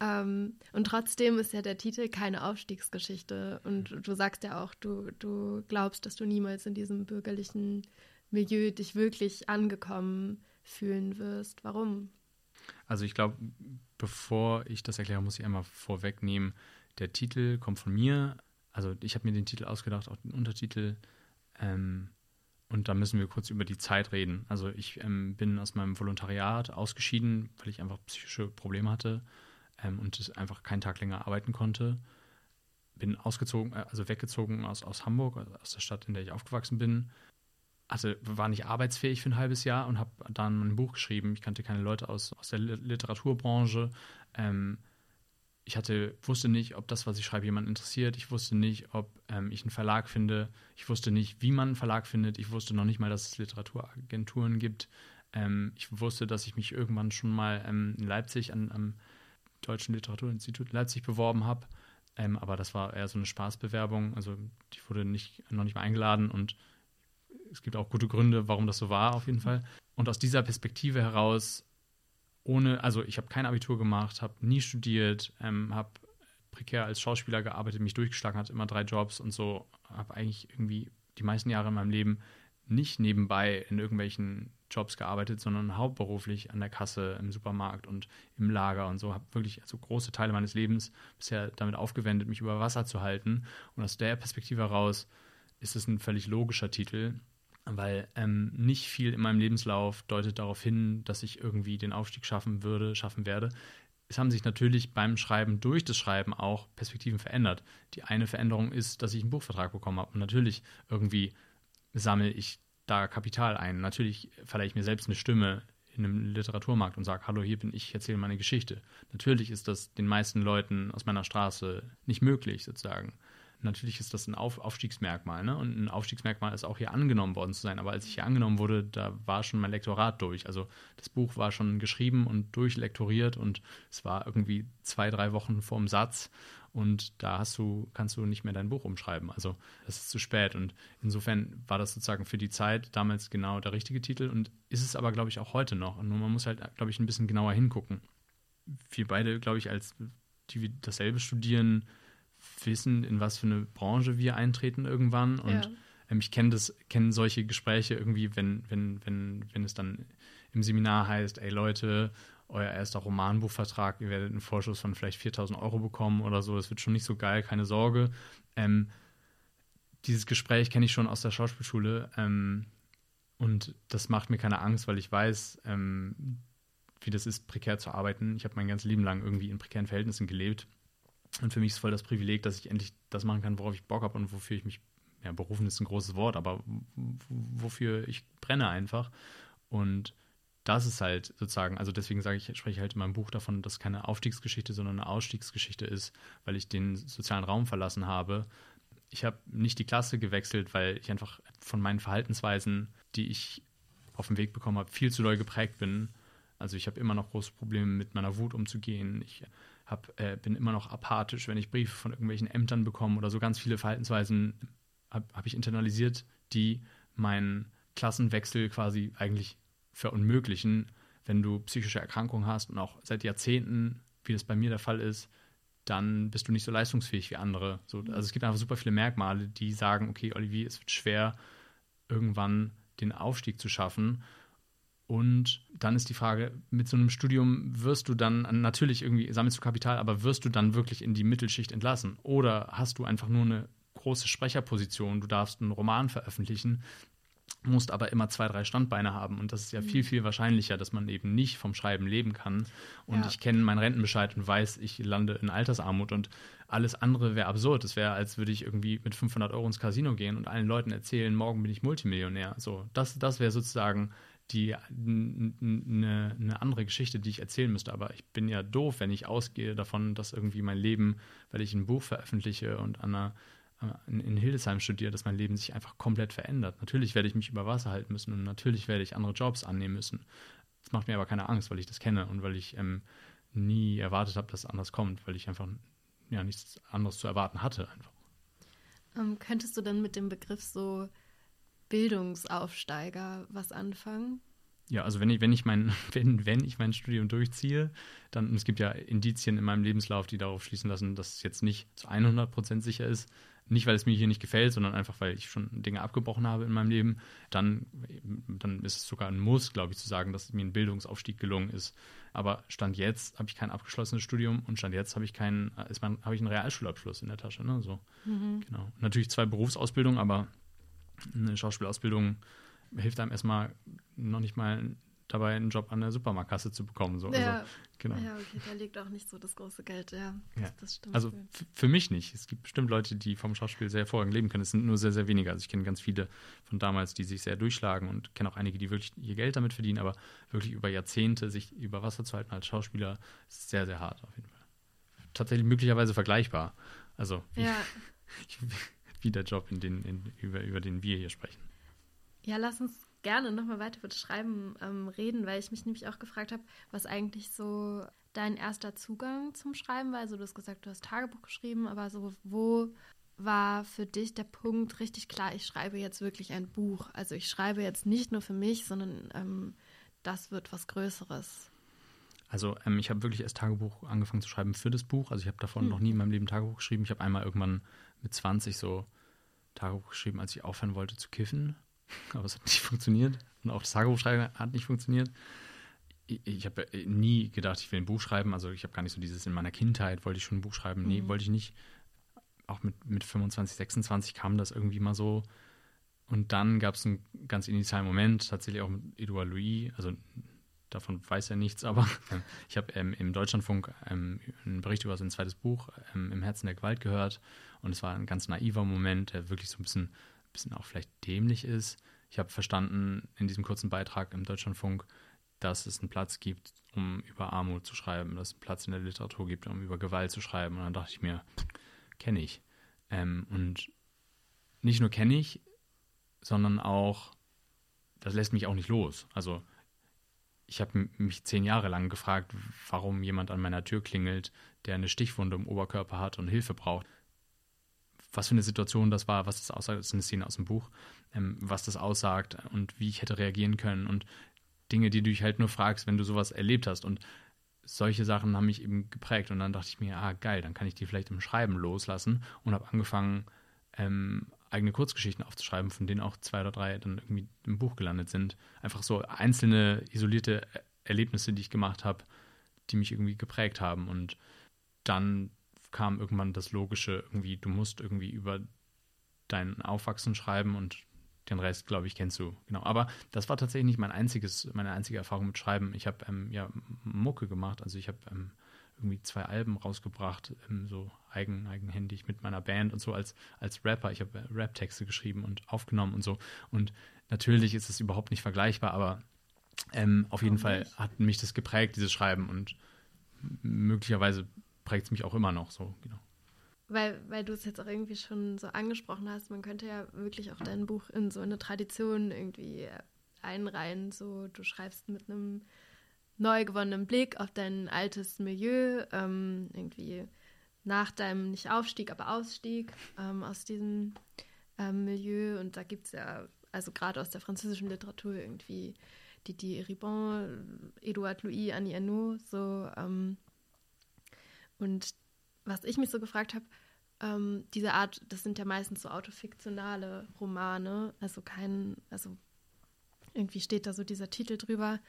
Ähm, und trotzdem ist ja der Titel keine Aufstiegsgeschichte. Und du sagst ja auch, du, du glaubst, dass du niemals in diesem bürgerlichen Milieu dich wirklich angekommen fühlen wirst. Warum? Also ich glaube, bevor ich das erkläre, muss ich einmal vorwegnehmen, der Titel kommt von mir. Also ich habe mir den Titel ausgedacht, auch den Untertitel. Ähm, und da müssen wir kurz über die Zeit reden. Also ich ähm, bin aus meinem Volontariat ausgeschieden, weil ich einfach psychische Probleme hatte ähm, und einfach keinen Tag länger arbeiten konnte. Bin ausgezogen, äh, also weggezogen aus, aus Hamburg, also aus der Stadt, in der ich aufgewachsen bin. Also war nicht arbeitsfähig für ein halbes Jahr und habe dann ein Buch geschrieben. Ich kannte keine Leute aus, aus der Literaturbranche. Ähm, ich hatte, wusste nicht, ob das, was ich schreibe, jemand interessiert. Ich wusste nicht, ob ähm, ich einen Verlag finde. Ich wusste nicht, wie man einen Verlag findet. Ich wusste noch nicht mal, dass es Literaturagenturen gibt. Ähm, ich wusste, dass ich mich irgendwann schon mal ähm, in Leipzig an, am Deutschen Literaturinstitut Leipzig beworben habe. Ähm, aber das war eher so eine Spaßbewerbung. Also die wurde nicht, noch nicht mal eingeladen und es gibt auch gute Gründe, warum das so war, auf jeden Fall. Und aus dieser Perspektive heraus ohne, also ich habe kein Abitur gemacht, habe nie studiert, ähm, habe prekär als Schauspieler gearbeitet, mich durchgeschlagen, hatte immer drei Jobs und so, habe eigentlich irgendwie die meisten Jahre in meinem Leben nicht nebenbei in irgendwelchen Jobs gearbeitet, sondern hauptberuflich an der Kasse im Supermarkt und im Lager und so. Habe wirklich also große Teile meines Lebens bisher damit aufgewendet, mich über Wasser zu halten. Und aus der Perspektive heraus ist es ein völlig logischer Titel, weil ähm, nicht viel in meinem Lebenslauf deutet darauf hin, dass ich irgendwie den Aufstieg schaffen würde, schaffen werde. Es haben sich natürlich beim Schreiben durch das Schreiben auch Perspektiven verändert. Die eine Veränderung ist, dass ich einen Buchvertrag bekommen habe und natürlich irgendwie sammle ich da Kapital ein. Natürlich verleihe ich mir selbst eine Stimme in einem Literaturmarkt und sage, hallo, hier bin ich, erzähle meine Geschichte. Natürlich ist das den meisten Leuten aus meiner Straße nicht möglich, sozusagen. Natürlich ist das ein Auf Aufstiegsmerkmal, ne? Und ein Aufstiegsmerkmal ist auch hier angenommen worden zu sein. Aber als ich hier angenommen wurde, da war schon mein Lektorat durch. Also das Buch war schon geschrieben und durchlektoriert und es war irgendwie zwei, drei Wochen vorm Satz und da hast du, kannst du nicht mehr dein Buch umschreiben. Also das ist zu spät. Und insofern war das sozusagen für die Zeit damals genau der richtige Titel und ist es aber, glaube ich, auch heute noch. Nur man muss halt, glaube ich, ein bisschen genauer hingucken. Wir beide, glaube ich, als die wir dasselbe studieren, wissen, in was für eine Branche wir eintreten irgendwann. Und ja. ähm, ich kenne das, kenne solche Gespräche irgendwie, wenn, wenn, wenn, wenn es dann im Seminar heißt, ey Leute, euer erster Romanbuchvertrag, ihr werdet einen Vorschuss von vielleicht 4000 Euro bekommen oder so, das wird schon nicht so geil, keine Sorge. Ähm, dieses Gespräch kenne ich schon aus der Schauspielschule ähm, und das macht mir keine Angst, weil ich weiß, ähm, wie das ist, prekär zu arbeiten. Ich habe mein ganzes Leben lang irgendwie in prekären Verhältnissen gelebt und für mich ist voll das Privileg, dass ich endlich das machen kann, worauf ich Bock habe und wofür ich mich, ja, berufen ist ein großes Wort, aber wofür ich brenne einfach und das ist halt sozusagen, also deswegen sage ich, spreche ich halt in meinem Buch davon, dass es keine Aufstiegsgeschichte, sondern eine Ausstiegsgeschichte ist, weil ich den sozialen Raum verlassen habe. Ich habe nicht die Klasse gewechselt, weil ich einfach von meinen Verhaltensweisen, die ich auf dem Weg bekommen habe, viel zu doll geprägt bin. Also ich habe immer noch große Probleme mit meiner Wut umzugehen. Ich hab, äh, bin immer noch apathisch, wenn ich Briefe von irgendwelchen Ämtern bekomme oder so ganz viele Verhaltensweisen habe hab ich internalisiert, die meinen Klassenwechsel quasi eigentlich verunmöglichen, wenn du psychische Erkrankungen hast und auch seit Jahrzehnten, wie das bei mir der Fall ist, dann bist du nicht so leistungsfähig wie andere. So, also es gibt einfach super viele Merkmale, die sagen, okay, Olivier, es wird schwer, irgendwann den Aufstieg zu schaffen. Und dann ist die Frage, mit so einem Studium wirst du dann, natürlich irgendwie sammelst du Kapital, aber wirst du dann wirklich in die Mittelschicht entlassen? Oder hast du einfach nur eine große Sprecherposition, du darfst einen Roman veröffentlichen, musst aber immer zwei, drei Standbeine haben. Und das ist ja mhm. viel, viel wahrscheinlicher, dass man eben nicht vom Schreiben leben kann. Und ja. ich kenne meinen Rentenbescheid und weiß, ich lande in Altersarmut und alles andere wäre absurd. Es wäre, als würde ich irgendwie mit 500 Euro ins Casino gehen und allen Leuten erzählen, morgen bin ich Multimillionär. So, das, das wäre sozusagen die eine ne andere Geschichte, die ich erzählen müsste. Aber ich bin ja doof, wenn ich ausgehe davon, dass irgendwie mein Leben, weil ich ein Buch veröffentliche und an einer in, Hildesheim studiere, dass mein Leben sich einfach komplett verändert. Natürlich werde ich mich über Wasser halten müssen und natürlich werde ich andere Jobs annehmen müssen. Das macht mir aber keine Angst, weil ich das kenne und weil ich ähm, nie erwartet habe, dass es anders kommt, weil ich einfach ja, nichts anderes zu erwarten hatte einfach. Ähm, könntest du dann mit dem Begriff so Bildungsaufsteiger was anfangen? Ja, also wenn ich, wenn ich mein, wenn, wenn ich mein Studium durchziehe, dann, es gibt ja Indizien in meinem Lebenslauf, die darauf schließen lassen, dass es jetzt nicht zu 100 Prozent sicher ist, nicht, weil es mir hier nicht gefällt, sondern einfach, weil ich schon Dinge abgebrochen habe in meinem Leben, dann, dann ist es sogar ein Muss, glaube ich, zu sagen, dass mir ein Bildungsaufstieg gelungen ist. Aber Stand jetzt habe ich kein abgeschlossenes Studium und Stand jetzt habe ich keinen, ist mein, habe ich einen Realschulabschluss in der Tasche. Ne? So. Mhm. Genau. Natürlich zwei Berufsausbildungen, aber eine Schauspielausbildung hilft einem erstmal noch nicht mal dabei, einen Job an der Supermarktkasse zu bekommen. So. Ja, also, genau. ja, okay, da liegt auch nicht so das große Geld, ja. ja. Das stimmt. Also für mich nicht. Es gibt bestimmt Leute, die vom Schauspiel sehr hervorragend leben können. Es sind nur sehr, sehr wenige. Also ich kenne ganz viele von damals, die sich sehr durchschlagen und kenne auch einige, die wirklich ihr Geld damit verdienen, aber wirklich über Jahrzehnte sich über Wasser zu halten als Schauspieler ist sehr, sehr hart auf jeden Fall. Tatsächlich möglicherweise vergleichbar. Also wie, ja. wie der Job, in den, in, über, über den wir hier sprechen. Ja, lass uns gerne nochmal weiter über das Schreiben ähm, reden, weil ich mich nämlich auch gefragt habe, was eigentlich so dein erster Zugang zum Schreiben war. Also du hast gesagt, du hast Tagebuch geschrieben, aber so wo war für dich der Punkt richtig klar, ich schreibe jetzt wirklich ein Buch. Also ich schreibe jetzt nicht nur für mich, sondern ähm, das wird was Größeres. Also ähm, ich habe wirklich erst Tagebuch angefangen zu schreiben für das Buch. Also ich habe davon hm. noch nie in meinem Leben Tagebuch geschrieben. Ich habe einmal irgendwann mit 20 so Tagebuch geschrieben, als ich aufhören wollte zu kiffen. Aber es hat nicht funktioniert. Und auch das Tagebuchschreiben hat nicht funktioniert. Ich, ich habe nie gedacht, ich will ein Buch schreiben. Also ich habe gar nicht so dieses in meiner Kindheit wollte ich schon ein Buch schreiben. Nee, mhm. wollte ich nicht. Auch mit, mit 25, 26 kam das irgendwie mal so. Und dann gab es einen ganz initialen Moment, tatsächlich auch mit Edouard Louis, also davon weiß er nichts, aber äh, ich habe ähm, im Deutschlandfunk ähm, einen Bericht über sein zweites Buch ähm, Im Herzen der Gewalt gehört und es war ein ganz naiver Moment, der wirklich so ein bisschen, bisschen auch vielleicht dämlich ist. Ich habe verstanden in diesem kurzen Beitrag im Deutschlandfunk, dass es einen Platz gibt, um über Armut zu schreiben, dass es einen Platz in der Literatur gibt, um über Gewalt zu schreiben. Und dann dachte ich mir, kenne ich. Ähm, und nicht nur kenne ich, sondern auch, das lässt mich auch nicht los. Also ich habe mich zehn Jahre lang gefragt, warum jemand an meiner Tür klingelt, der eine Stichwunde im Oberkörper hat und Hilfe braucht. Was für eine Situation das war, was das aussagt, das ist eine Szene aus dem Buch, ähm, was das aussagt und wie ich hätte reagieren können und Dinge, die du dich halt nur fragst, wenn du sowas erlebt hast. Und solche Sachen haben mich eben geprägt. Und dann dachte ich mir, ah, geil, dann kann ich die vielleicht im Schreiben loslassen und habe angefangen, ähm, eigene Kurzgeschichten aufzuschreiben, von denen auch zwei oder drei dann irgendwie im Buch gelandet sind. Einfach so einzelne isolierte Erlebnisse, die ich gemacht habe, die mich irgendwie geprägt haben. Und dann kam irgendwann das Logische, irgendwie, du musst irgendwie über dein Aufwachsen schreiben und den Rest, glaube ich, kennst du. Genau. Aber das war tatsächlich nicht mein einziges, meine einzige Erfahrung mit Schreiben. Ich habe ähm, ja Mucke gemacht. Also ich habe ähm, irgendwie zwei Alben rausgebracht, ähm, so eigen, eigenhändig mit meiner Band und so als, als Rapper. Ich habe Rap-Texte geschrieben und aufgenommen und so. Und natürlich ist es überhaupt nicht vergleichbar, aber ähm, auf jeden Fall hat mich das geprägt, dieses Schreiben. Und möglicherweise prägt es mich auch immer noch so, genau. Weil, weil du es jetzt auch irgendwie schon so angesprochen hast, man könnte ja wirklich auch dein Buch in so eine Tradition irgendwie einreihen. So, du schreibst mit einem neu gewonnenen Blick auf dein altes Milieu, ähm, irgendwie nach deinem nicht Aufstieg, aber Ausstieg ähm, aus diesem ähm, Milieu. Und da gibt es ja, also gerade aus der französischen Literatur irgendwie Didier Ribon, Edouard Louis, Annie Ernaux, so. Ähm, und was ich mich so gefragt habe, ähm, diese Art, das sind ja meistens so autofiktionale Romane, also kein, also irgendwie steht da so dieser Titel drüber.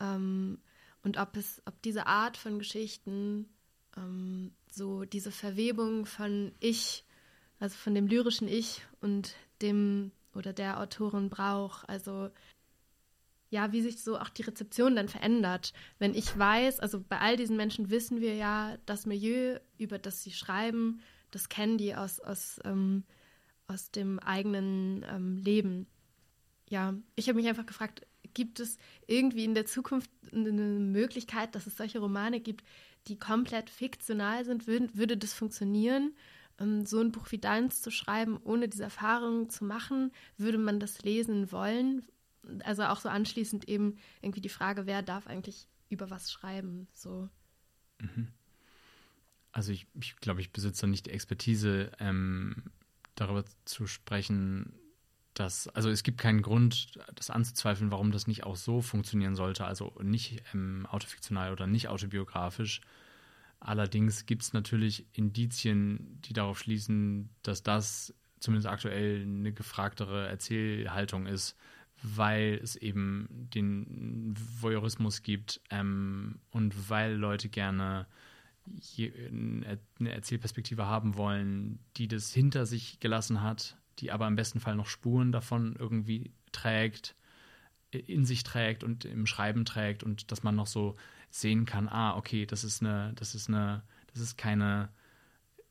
Ähm, und ob es, ob diese Art von Geschichten ähm, so diese Verwebung von Ich, also von dem lyrischen Ich und dem oder der Autorin braucht, also ja, wie sich so auch die Rezeption dann verändert. Wenn ich weiß, also bei all diesen Menschen wissen wir ja, das Milieu, über das sie schreiben, das kennen die aus, aus, ähm, aus dem eigenen ähm, Leben. Ja, ich habe mich einfach gefragt, gibt es irgendwie in der Zukunft eine Möglichkeit, dass es solche Romane gibt, die komplett fiktional sind? Würde, würde das funktionieren? Ähm, so ein Buch wie deins zu schreiben, ohne diese Erfahrung zu machen, würde man das lesen wollen? Also auch so anschließend eben irgendwie die Frage, wer darf eigentlich über was schreiben? So. Mhm. Also ich, ich glaube, ich besitze nicht die Expertise, ähm, darüber zu sprechen, dass, also es gibt keinen Grund, das anzuzweifeln, warum das nicht auch so funktionieren sollte, also nicht ähm, autofiktional oder nicht autobiografisch. Allerdings gibt es natürlich Indizien, die darauf schließen, dass das zumindest aktuell eine gefragtere Erzählhaltung ist, weil es eben den Voyeurismus gibt ähm, und weil Leute gerne eine Erzählperspektive haben wollen, die das hinter sich gelassen hat, die aber im besten Fall noch Spuren davon irgendwie trägt, in sich trägt und im Schreiben trägt und dass man noch so sehen kann, ah, okay, das ist eine, das ist eine, das ist keine,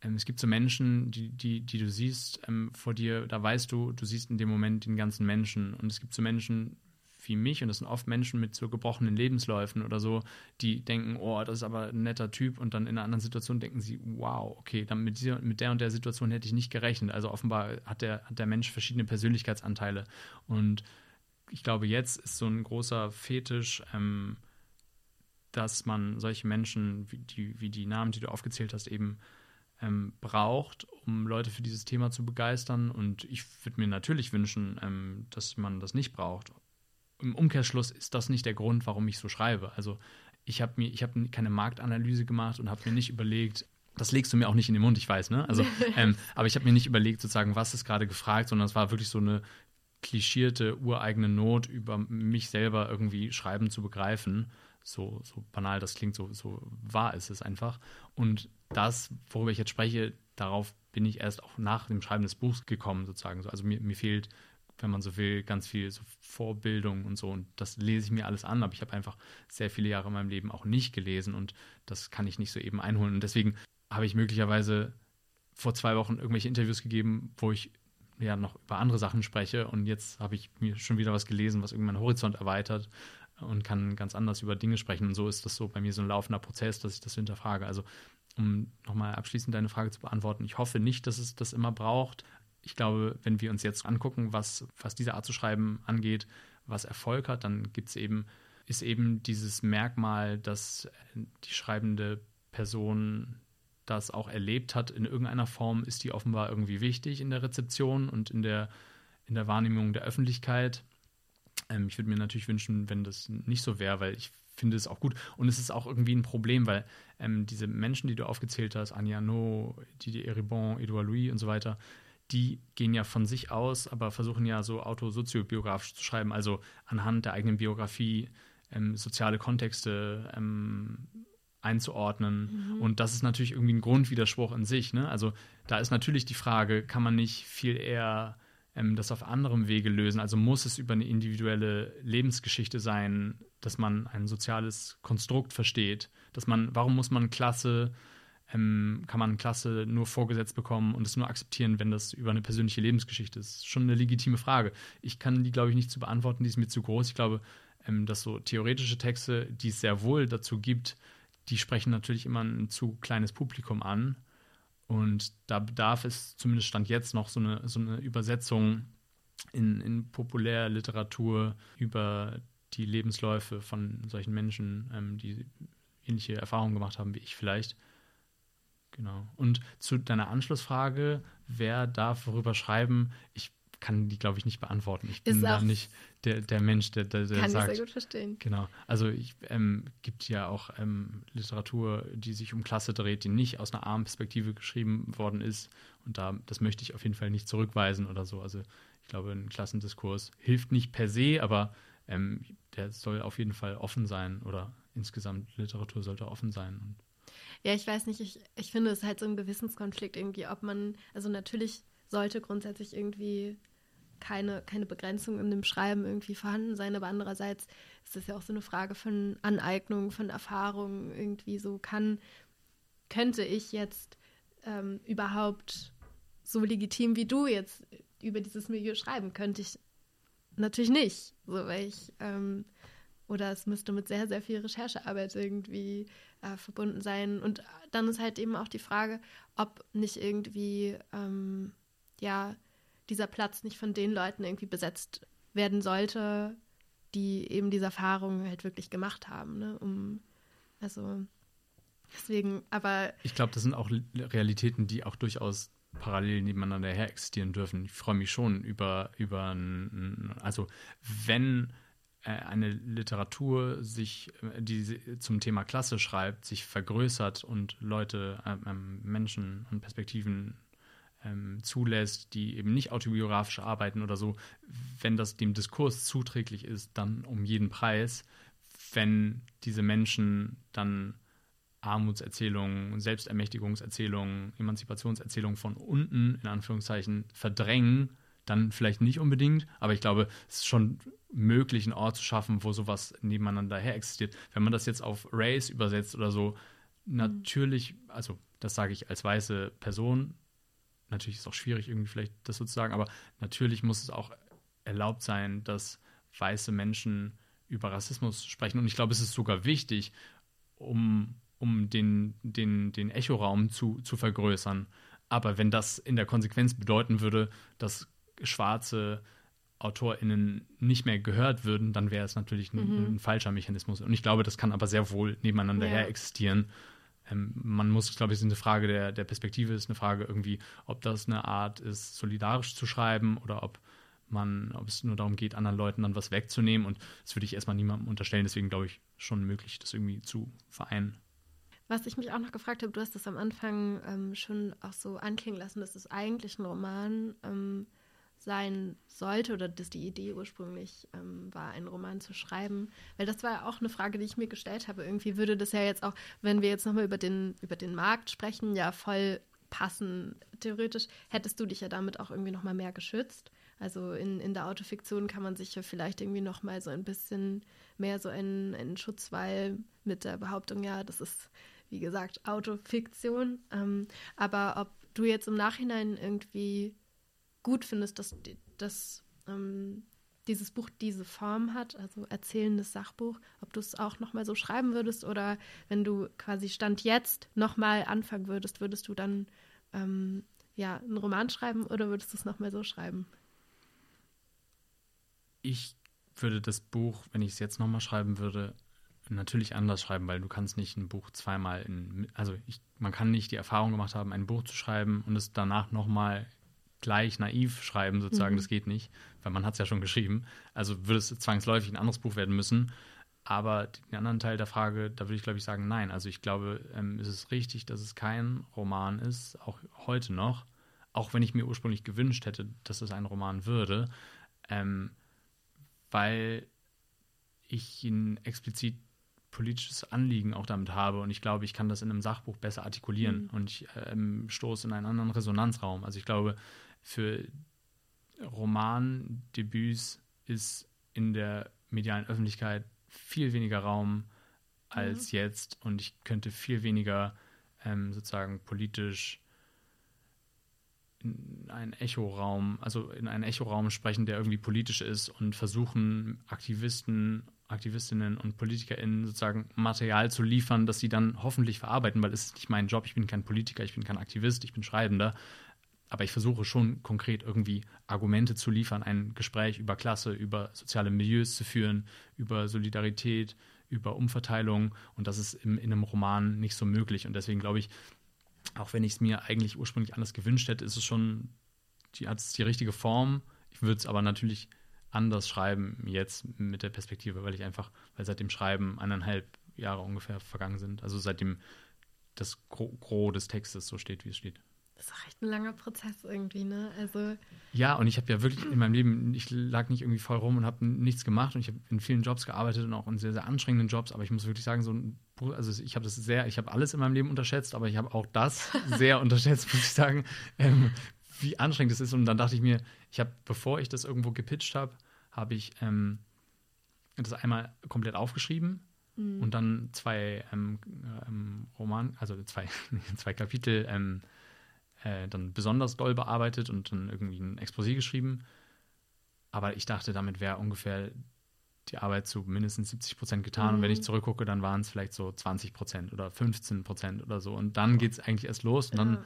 ähm, es gibt so Menschen, die, die, die du siehst ähm, vor dir, da weißt du, du siehst in dem Moment den ganzen Menschen und es gibt so Menschen, wie mich, und das sind oft Menschen mit so gebrochenen Lebensläufen oder so, die denken, oh, das ist aber ein netter Typ, und dann in einer anderen Situation denken sie, wow, okay, dann mit, dieser, mit der und der Situation hätte ich nicht gerechnet. Also offenbar hat der, hat der Mensch verschiedene Persönlichkeitsanteile. Und ich glaube, jetzt ist so ein großer Fetisch, ähm, dass man solche Menschen, wie die, wie die Namen, die du aufgezählt hast, eben ähm, braucht, um Leute für dieses Thema zu begeistern. Und ich würde mir natürlich wünschen, ähm, dass man das nicht braucht im Umkehrschluss ist das nicht der Grund, warum ich so schreibe. Also ich habe mir, ich habe keine Marktanalyse gemacht und habe mir nicht überlegt, das legst du mir auch nicht in den Mund, ich weiß, ne? Also, ähm, aber ich habe mir nicht überlegt, sozusagen, was ist gerade gefragt, sondern es war wirklich so eine klischierte, ureigene Not, über mich selber irgendwie schreiben zu begreifen. So, so banal das klingt, so, so wahr ist es einfach. Und das, worüber ich jetzt spreche, darauf bin ich erst auch nach dem Schreiben des Buchs gekommen, sozusagen. Also mir, mir fehlt, wenn man so will, ganz viel so Vorbildung und so. Und das lese ich mir alles an, aber ich habe einfach sehr viele Jahre in meinem Leben auch nicht gelesen und das kann ich nicht so eben einholen. Und deswegen habe ich möglicherweise vor zwei Wochen irgendwelche Interviews gegeben, wo ich ja noch über andere Sachen spreche und jetzt habe ich mir schon wieder was gelesen, was irgendwie meinen Horizont erweitert und kann ganz anders über Dinge sprechen. Und so ist das so bei mir so ein laufender Prozess, dass ich das hinterfrage. Also um nochmal abschließend deine Frage zu beantworten, ich hoffe nicht, dass es das immer braucht. Ich glaube, wenn wir uns jetzt angucken, was, was diese Art zu schreiben angeht, was Erfolg hat, dann gibt es eben, ist eben dieses Merkmal, dass die schreibende Person das auch erlebt hat in irgendeiner Form, ist die offenbar irgendwie wichtig in der Rezeption und in der, in der Wahrnehmung der Öffentlichkeit. Ähm, ich würde mir natürlich wünschen, wenn das nicht so wäre, weil ich finde es auch gut. Und es ist auch irgendwie ein Problem, weil ähm, diese Menschen, die du aufgezählt hast, Anja No, Didier Eribon, Edouard Louis und so weiter, die gehen ja von sich aus, aber versuchen ja so autosoziobiografisch zu schreiben, also anhand der eigenen Biografie ähm, soziale Kontexte ähm, einzuordnen. Mhm. Und das ist natürlich irgendwie ein Grundwiderspruch in sich. Ne? Also da ist natürlich die Frage, kann man nicht viel eher ähm, das auf anderem Wege lösen? Also muss es über eine individuelle Lebensgeschichte sein, dass man ein soziales Konstrukt versteht? Dass man, warum muss man Klasse, ähm, kann man Klasse nur vorgesetzt bekommen und es nur akzeptieren, wenn das über eine persönliche Lebensgeschichte ist? Schon eine legitime Frage. Ich kann die, glaube ich, nicht zu beantworten, die ist mir zu groß. Ich glaube, ähm, dass so theoretische Texte, die es sehr wohl dazu gibt, die sprechen natürlich immer ein zu kleines Publikum an. Und da bedarf es zumindest Stand jetzt noch so eine, so eine Übersetzung in, in Populärliteratur über die Lebensläufe von solchen Menschen, ähm, die ähnliche Erfahrungen gemacht haben wie ich vielleicht. Genau. Und zu deiner Anschlussfrage, wer darf worüber schreiben? Ich kann die, glaube ich, nicht beantworten. Ich bin da nicht der, der Mensch, der, der, der kann sagt. Kann ich sehr gut verstehen. Genau. Also ich ähm, gibt ja auch ähm, Literatur, die sich um Klasse dreht, die nicht aus einer armen Perspektive geschrieben worden ist. Und da, das möchte ich auf jeden Fall nicht zurückweisen oder so. Also ich glaube, ein Klassendiskurs hilft nicht per se, aber ähm, der soll auf jeden Fall offen sein oder insgesamt Literatur sollte offen sein. Ja, ich weiß nicht, ich, ich finde es halt so ein Gewissenskonflikt irgendwie, ob man, also natürlich sollte grundsätzlich irgendwie keine, keine Begrenzung in dem Schreiben irgendwie vorhanden sein, aber andererseits ist es ja auch so eine Frage von Aneignung, von Erfahrung, irgendwie so kann, könnte ich jetzt ähm, überhaupt so legitim wie du jetzt über dieses Milieu schreiben, könnte ich natürlich nicht, so weil ich ähm, oder es müsste mit sehr, sehr viel Recherchearbeit irgendwie äh, verbunden sein. Und dann ist halt eben auch die Frage, ob nicht irgendwie ähm, ja dieser Platz nicht von den Leuten irgendwie besetzt werden sollte, die eben diese Erfahrung halt wirklich gemacht haben. Ne? Um, also deswegen, aber. Ich glaube, das sind auch Realitäten, die auch durchaus parallel nebeneinander her existieren dürfen. Ich freue mich schon über, über also wenn äh, eine Literatur sich, äh, die zum Thema Klasse schreibt, sich vergrößert und Leute, ähm, Menschen und Perspektiven ähm, zulässt, die eben nicht autobiografisch arbeiten oder so, wenn das dem Diskurs zuträglich ist, dann um jeden Preis. Wenn diese Menschen dann Armutserzählungen, Selbstermächtigungserzählungen, Emanzipationserzählungen von unten in Anführungszeichen verdrängen, dann vielleicht nicht unbedingt, aber ich glaube, es ist schon möglich, einen Ort zu schaffen, wo sowas nebeneinander her existiert. Wenn man das jetzt auf Race übersetzt oder so, natürlich, also das sage ich als weiße Person, natürlich ist es auch schwierig, irgendwie vielleicht das so zu sagen, aber natürlich muss es auch erlaubt sein, dass weiße Menschen über Rassismus sprechen. Und ich glaube, es ist sogar wichtig, um, um den, den, den Echoraum zu, zu vergrößern. Aber wenn das in der Konsequenz bedeuten würde, dass schwarze AutorInnen nicht mehr gehört würden, dann wäre es natürlich ein, mhm. ein, falscher Mechanismus. Und ich glaube, das kann aber sehr wohl nebeneinander ja. her existieren. Ähm, man muss, glaube ich, es ist eine Frage der, der Perspektive, ist eine Frage irgendwie, ob das eine Art ist, solidarisch zu schreiben oder ob man, ob es nur darum geht, anderen Leuten dann was wegzunehmen. Und das würde ich erstmal niemandem unterstellen. Deswegen glaube ich schon möglich, das irgendwie zu vereinen. Was ich mich auch noch gefragt habe, du hast das am Anfang ähm, schon auch so anklingen lassen, dass es eigentlich ein Roman ähm, sein sollte oder dass die Idee ursprünglich ähm, war, einen Roman zu schreiben. Weil das war ja auch eine Frage, die ich mir gestellt habe. Irgendwie würde das ja jetzt auch, wenn wir jetzt nochmal über den, über den Markt sprechen, ja voll passen. Theoretisch hättest du dich ja damit auch irgendwie nochmal mehr geschützt. Also in, in der Autofiktion kann man sich ja vielleicht irgendwie nochmal so ein bisschen mehr so einen, einen Schutzwall mit der Behauptung, ja, das ist, wie gesagt, Autofiktion. Ähm, aber ob du jetzt im Nachhinein irgendwie gut findest, dass, dass ähm, dieses Buch diese Form hat, also erzählendes Sachbuch, ob du es auch nochmal so schreiben würdest oder wenn du quasi Stand jetzt nochmal anfangen würdest, würdest du dann ähm, ja einen Roman schreiben oder würdest du es nochmal so schreiben? Ich würde das Buch, wenn ich es jetzt nochmal schreiben würde, natürlich anders schreiben, weil du kannst nicht ein Buch zweimal in, also ich, man kann nicht die Erfahrung gemacht haben, ein Buch zu schreiben und es danach nochmal gleich naiv schreiben, sozusagen, mhm. das geht nicht, weil man hat es ja schon geschrieben. Also würde es zwangsläufig ein anderes Buch werden müssen. Aber den anderen Teil der Frage, da würde ich, glaube ich, sagen, nein. Also ich glaube, ähm, es ist richtig, dass es kein Roman ist, auch heute noch, auch wenn ich mir ursprünglich gewünscht hätte, dass es ein Roman würde, ähm, weil ich ein explizit politisches Anliegen auch damit habe und ich glaube, ich kann das in einem Sachbuch besser artikulieren mhm. und ich ähm, stoße in einen anderen Resonanzraum. Also ich glaube, für Romandebüts ist in der medialen Öffentlichkeit viel weniger Raum als mhm. jetzt. Und ich könnte viel weniger ähm, sozusagen politisch in einen Echoraum, also in einen Echoraum sprechen, der irgendwie politisch ist und versuchen Aktivisten, Aktivistinnen und PolitikerInnen sozusagen Material zu liefern, das sie dann hoffentlich verarbeiten, weil es ist nicht mein Job, ich bin kein Politiker, ich bin kein Aktivist, ich bin Schreibender aber ich versuche schon konkret irgendwie Argumente zu liefern, ein Gespräch über Klasse, über soziale Milieus zu führen, über Solidarität, über Umverteilung. Und das ist im, in einem Roman nicht so möglich. Und deswegen glaube ich, auch wenn ich es mir eigentlich ursprünglich anders gewünscht hätte, ist es schon, die, hat es die richtige Form. Ich würde es aber natürlich anders schreiben jetzt mit der Perspektive, weil ich einfach, weil seit dem Schreiben eineinhalb Jahre ungefähr vergangen sind. Also seitdem das Gros des Textes so steht, wie es steht. Das ist auch echt ein langer Prozess irgendwie, ne? Also ja, und ich habe ja wirklich in meinem Leben, ich lag nicht irgendwie voll rum und habe nichts gemacht und ich habe in vielen Jobs gearbeitet und auch in sehr, sehr anstrengenden Jobs, aber ich muss wirklich sagen, so ein, also ich habe das sehr, ich habe alles in meinem Leben unterschätzt, aber ich habe auch das sehr unterschätzt, muss ich sagen, ähm, wie anstrengend es ist. Und dann dachte ich mir, ich habe, bevor ich das irgendwo gepitcht habe, habe ich ähm, das einmal komplett aufgeschrieben mhm. und dann zwei ähm, ähm Roman, also zwei, zwei Kapitel ähm, äh, dann besonders doll bearbeitet und dann irgendwie ein Exposé geschrieben. Aber ich dachte, damit wäre ungefähr die Arbeit zu mindestens 70 Prozent getan. Mhm. Und wenn ich mhm. zurückgucke, dann waren es vielleicht so 20 Prozent oder 15 Prozent oder so. Und dann geht es eigentlich erst los. Und dann, ja.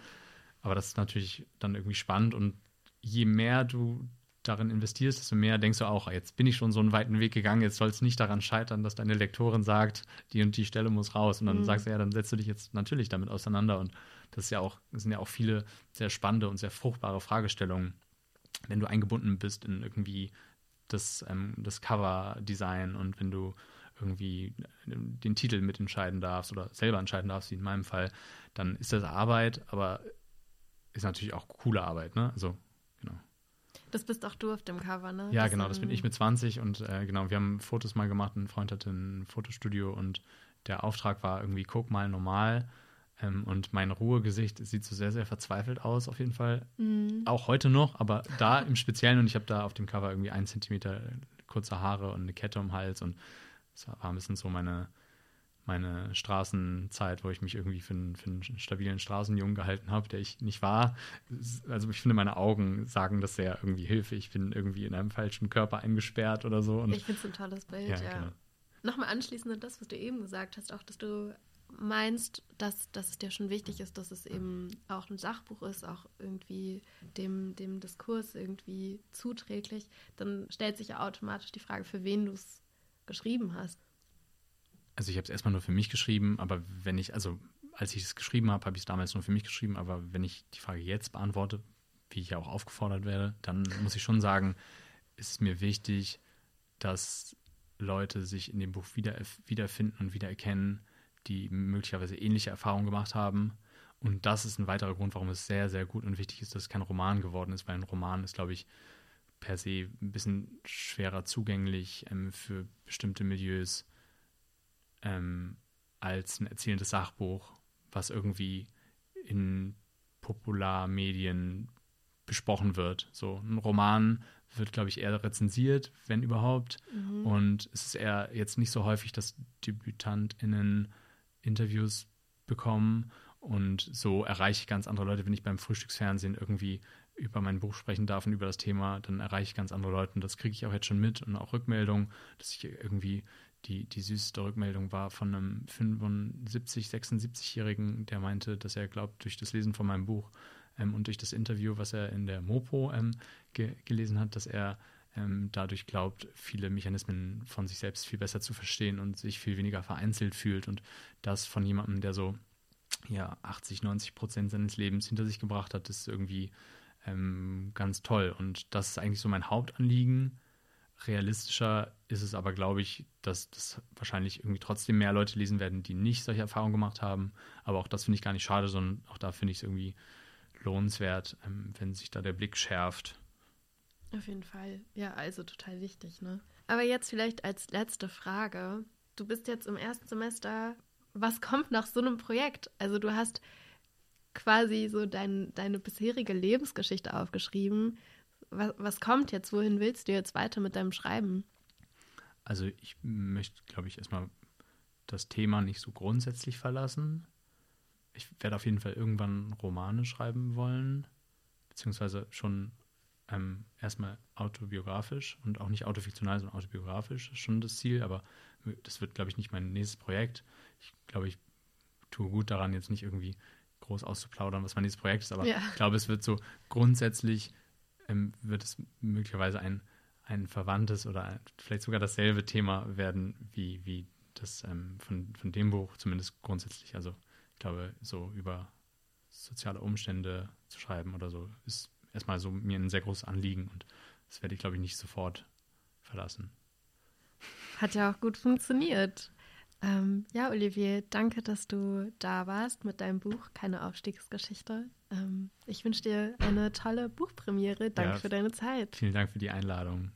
Aber das ist natürlich dann irgendwie spannend. Und je mehr du darin investierst, desto mehr denkst du auch, jetzt bin ich schon so einen weiten Weg gegangen, jetzt soll es nicht daran scheitern, dass deine Lektorin sagt, die und die Stelle muss raus. Und dann mhm. sagst du, ja, dann setzt du dich jetzt natürlich damit auseinander. Und das ist ja auch, sind ja auch viele sehr spannende und sehr fruchtbare Fragestellungen, wenn du eingebunden bist in irgendwie das, ähm, das Cover-Design und wenn du irgendwie den Titel mitentscheiden darfst oder selber entscheiden darfst, wie in meinem Fall, dann ist das Arbeit, aber ist natürlich auch coole Arbeit, ne? Also, genau. Das bist auch du auf dem Cover, ne? Ja, das genau, das bin ich mit 20 und äh, genau, wir haben Fotos mal gemacht, ein Freund hatte ein Fotostudio und der Auftrag war irgendwie, guck mal normal. Ähm, und mein Ruhegesicht sieht so sehr, sehr verzweifelt aus, auf jeden Fall. Mhm. Auch heute noch, aber da im Speziellen und ich habe da auf dem Cover irgendwie einen Zentimeter kurze Haare und eine Kette um den Hals und das war ein bisschen so meine, meine Straßenzeit, wo ich mich irgendwie für einen, für einen stabilen Straßenjungen gehalten habe, der ich nicht war. Also ich finde, meine Augen sagen das sehr irgendwie Hilfe. Ich bin irgendwie in einem falschen Körper eingesperrt oder so. Und ich finde es ein tolles Bild, ja. ja. Genau. Nochmal anschließend an das, was du eben gesagt hast, auch, dass du meinst, dass, dass es dir schon wichtig ist, dass es eben auch ein Sachbuch ist, auch irgendwie dem, dem Diskurs irgendwie zuträglich, dann stellt sich ja automatisch die Frage, für wen du es geschrieben hast. Also ich habe es erstmal nur für mich geschrieben, aber wenn ich, also als ich es geschrieben habe, habe ich es damals nur für mich geschrieben, aber wenn ich die Frage jetzt beantworte, wie ich ja auch aufgefordert werde, dann muss ich schon sagen, ist mir wichtig, dass Leute sich in dem Buch wieder, wiederfinden und wiedererkennen, die möglicherweise ähnliche Erfahrungen gemacht haben. Und das ist ein weiterer Grund, warum es sehr, sehr gut und wichtig ist, dass es kein Roman geworden ist, weil ein Roman ist, glaube ich, per se ein bisschen schwerer zugänglich ähm, für bestimmte Milieus ähm, als ein erzählendes Sachbuch, was irgendwie in Popularmedien besprochen wird. So ein Roman wird, glaube ich, eher rezensiert, wenn überhaupt. Mhm. Und es ist eher jetzt nicht so häufig, dass DebütantInnen Interviews bekommen. Und so erreiche ich ganz andere Leute, wenn ich beim Frühstücksfernsehen irgendwie über mein Buch sprechen darf und über das Thema, dann erreiche ich ganz andere Leute. Und das kriege ich auch jetzt schon mit und auch Rückmeldungen, dass ich irgendwie die, die süßeste Rückmeldung war von einem 75, 76-Jährigen, der meinte, dass er glaubt, durch das Lesen von meinem Buch ähm, und durch das Interview, was er in der Mopo ähm, ge gelesen hat, dass er ähm, dadurch glaubt, viele Mechanismen von sich selbst viel besser zu verstehen und sich viel weniger vereinzelt fühlt. Und das von jemandem, der so ja, 80, 90 Prozent seines Lebens hinter sich gebracht hat, ist irgendwie ähm, ganz toll. Und das ist eigentlich so mein Hauptanliegen. Realistischer ist es aber, glaube ich, dass das wahrscheinlich irgendwie trotzdem mehr Leute lesen werden, die nicht solche Erfahrungen gemacht haben. Aber auch das finde ich gar nicht schade, sondern auch da finde ich es irgendwie lohnenswert, ähm, wenn sich da der Blick schärft. Auf jeden Fall. Ja, also total wichtig, ne? Aber jetzt vielleicht als letzte Frage. Du bist jetzt im ersten Semester. Was kommt nach so einem Projekt? Also du hast quasi so dein, deine bisherige Lebensgeschichte aufgeschrieben. Was, was kommt jetzt? Wohin willst du jetzt weiter mit deinem Schreiben? Also ich möchte, glaube ich, erstmal das Thema nicht so grundsätzlich verlassen. Ich werde auf jeden Fall irgendwann Romane schreiben wollen, beziehungsweise schon ähm, erstmal autobiografisch und auch nicht autofiktional, sondern autobiografisch ist schon das Ziel, aber das wird, glaube ich, nicht mein nächstes Projekt. Ich glaube, ich tue gut daran, jetzt nicht irgendwie groß auszuplaudern, was mein nächstes Projekt ist, aber ja. ich glaube, es wird so grundsätzlich, ähm, wird es möglicherweise ein, ein verwandtes oder ein, vielleicht sogar dasselbe Thema werden wie, wie das ähm, von, von dem Buch, zumindest grundsätzlich. Also ich glaube, so über soziale Umstände zu schreiben oder so ist erstmal so mir ein sehr großes Anliegen und das werde ich, glaube ich, nicht sofort verlassen. Hat ja auch gut funktioniert. Ähm, ja, Olivier, danke, dass du da warst mit deinem Buch Keine Aufstiegsgeschichte. Ähm, ich wünsche dir eine tolle Buchpremiere. Danke ja, für deine Zeit. Vielen Dank für die Einladung.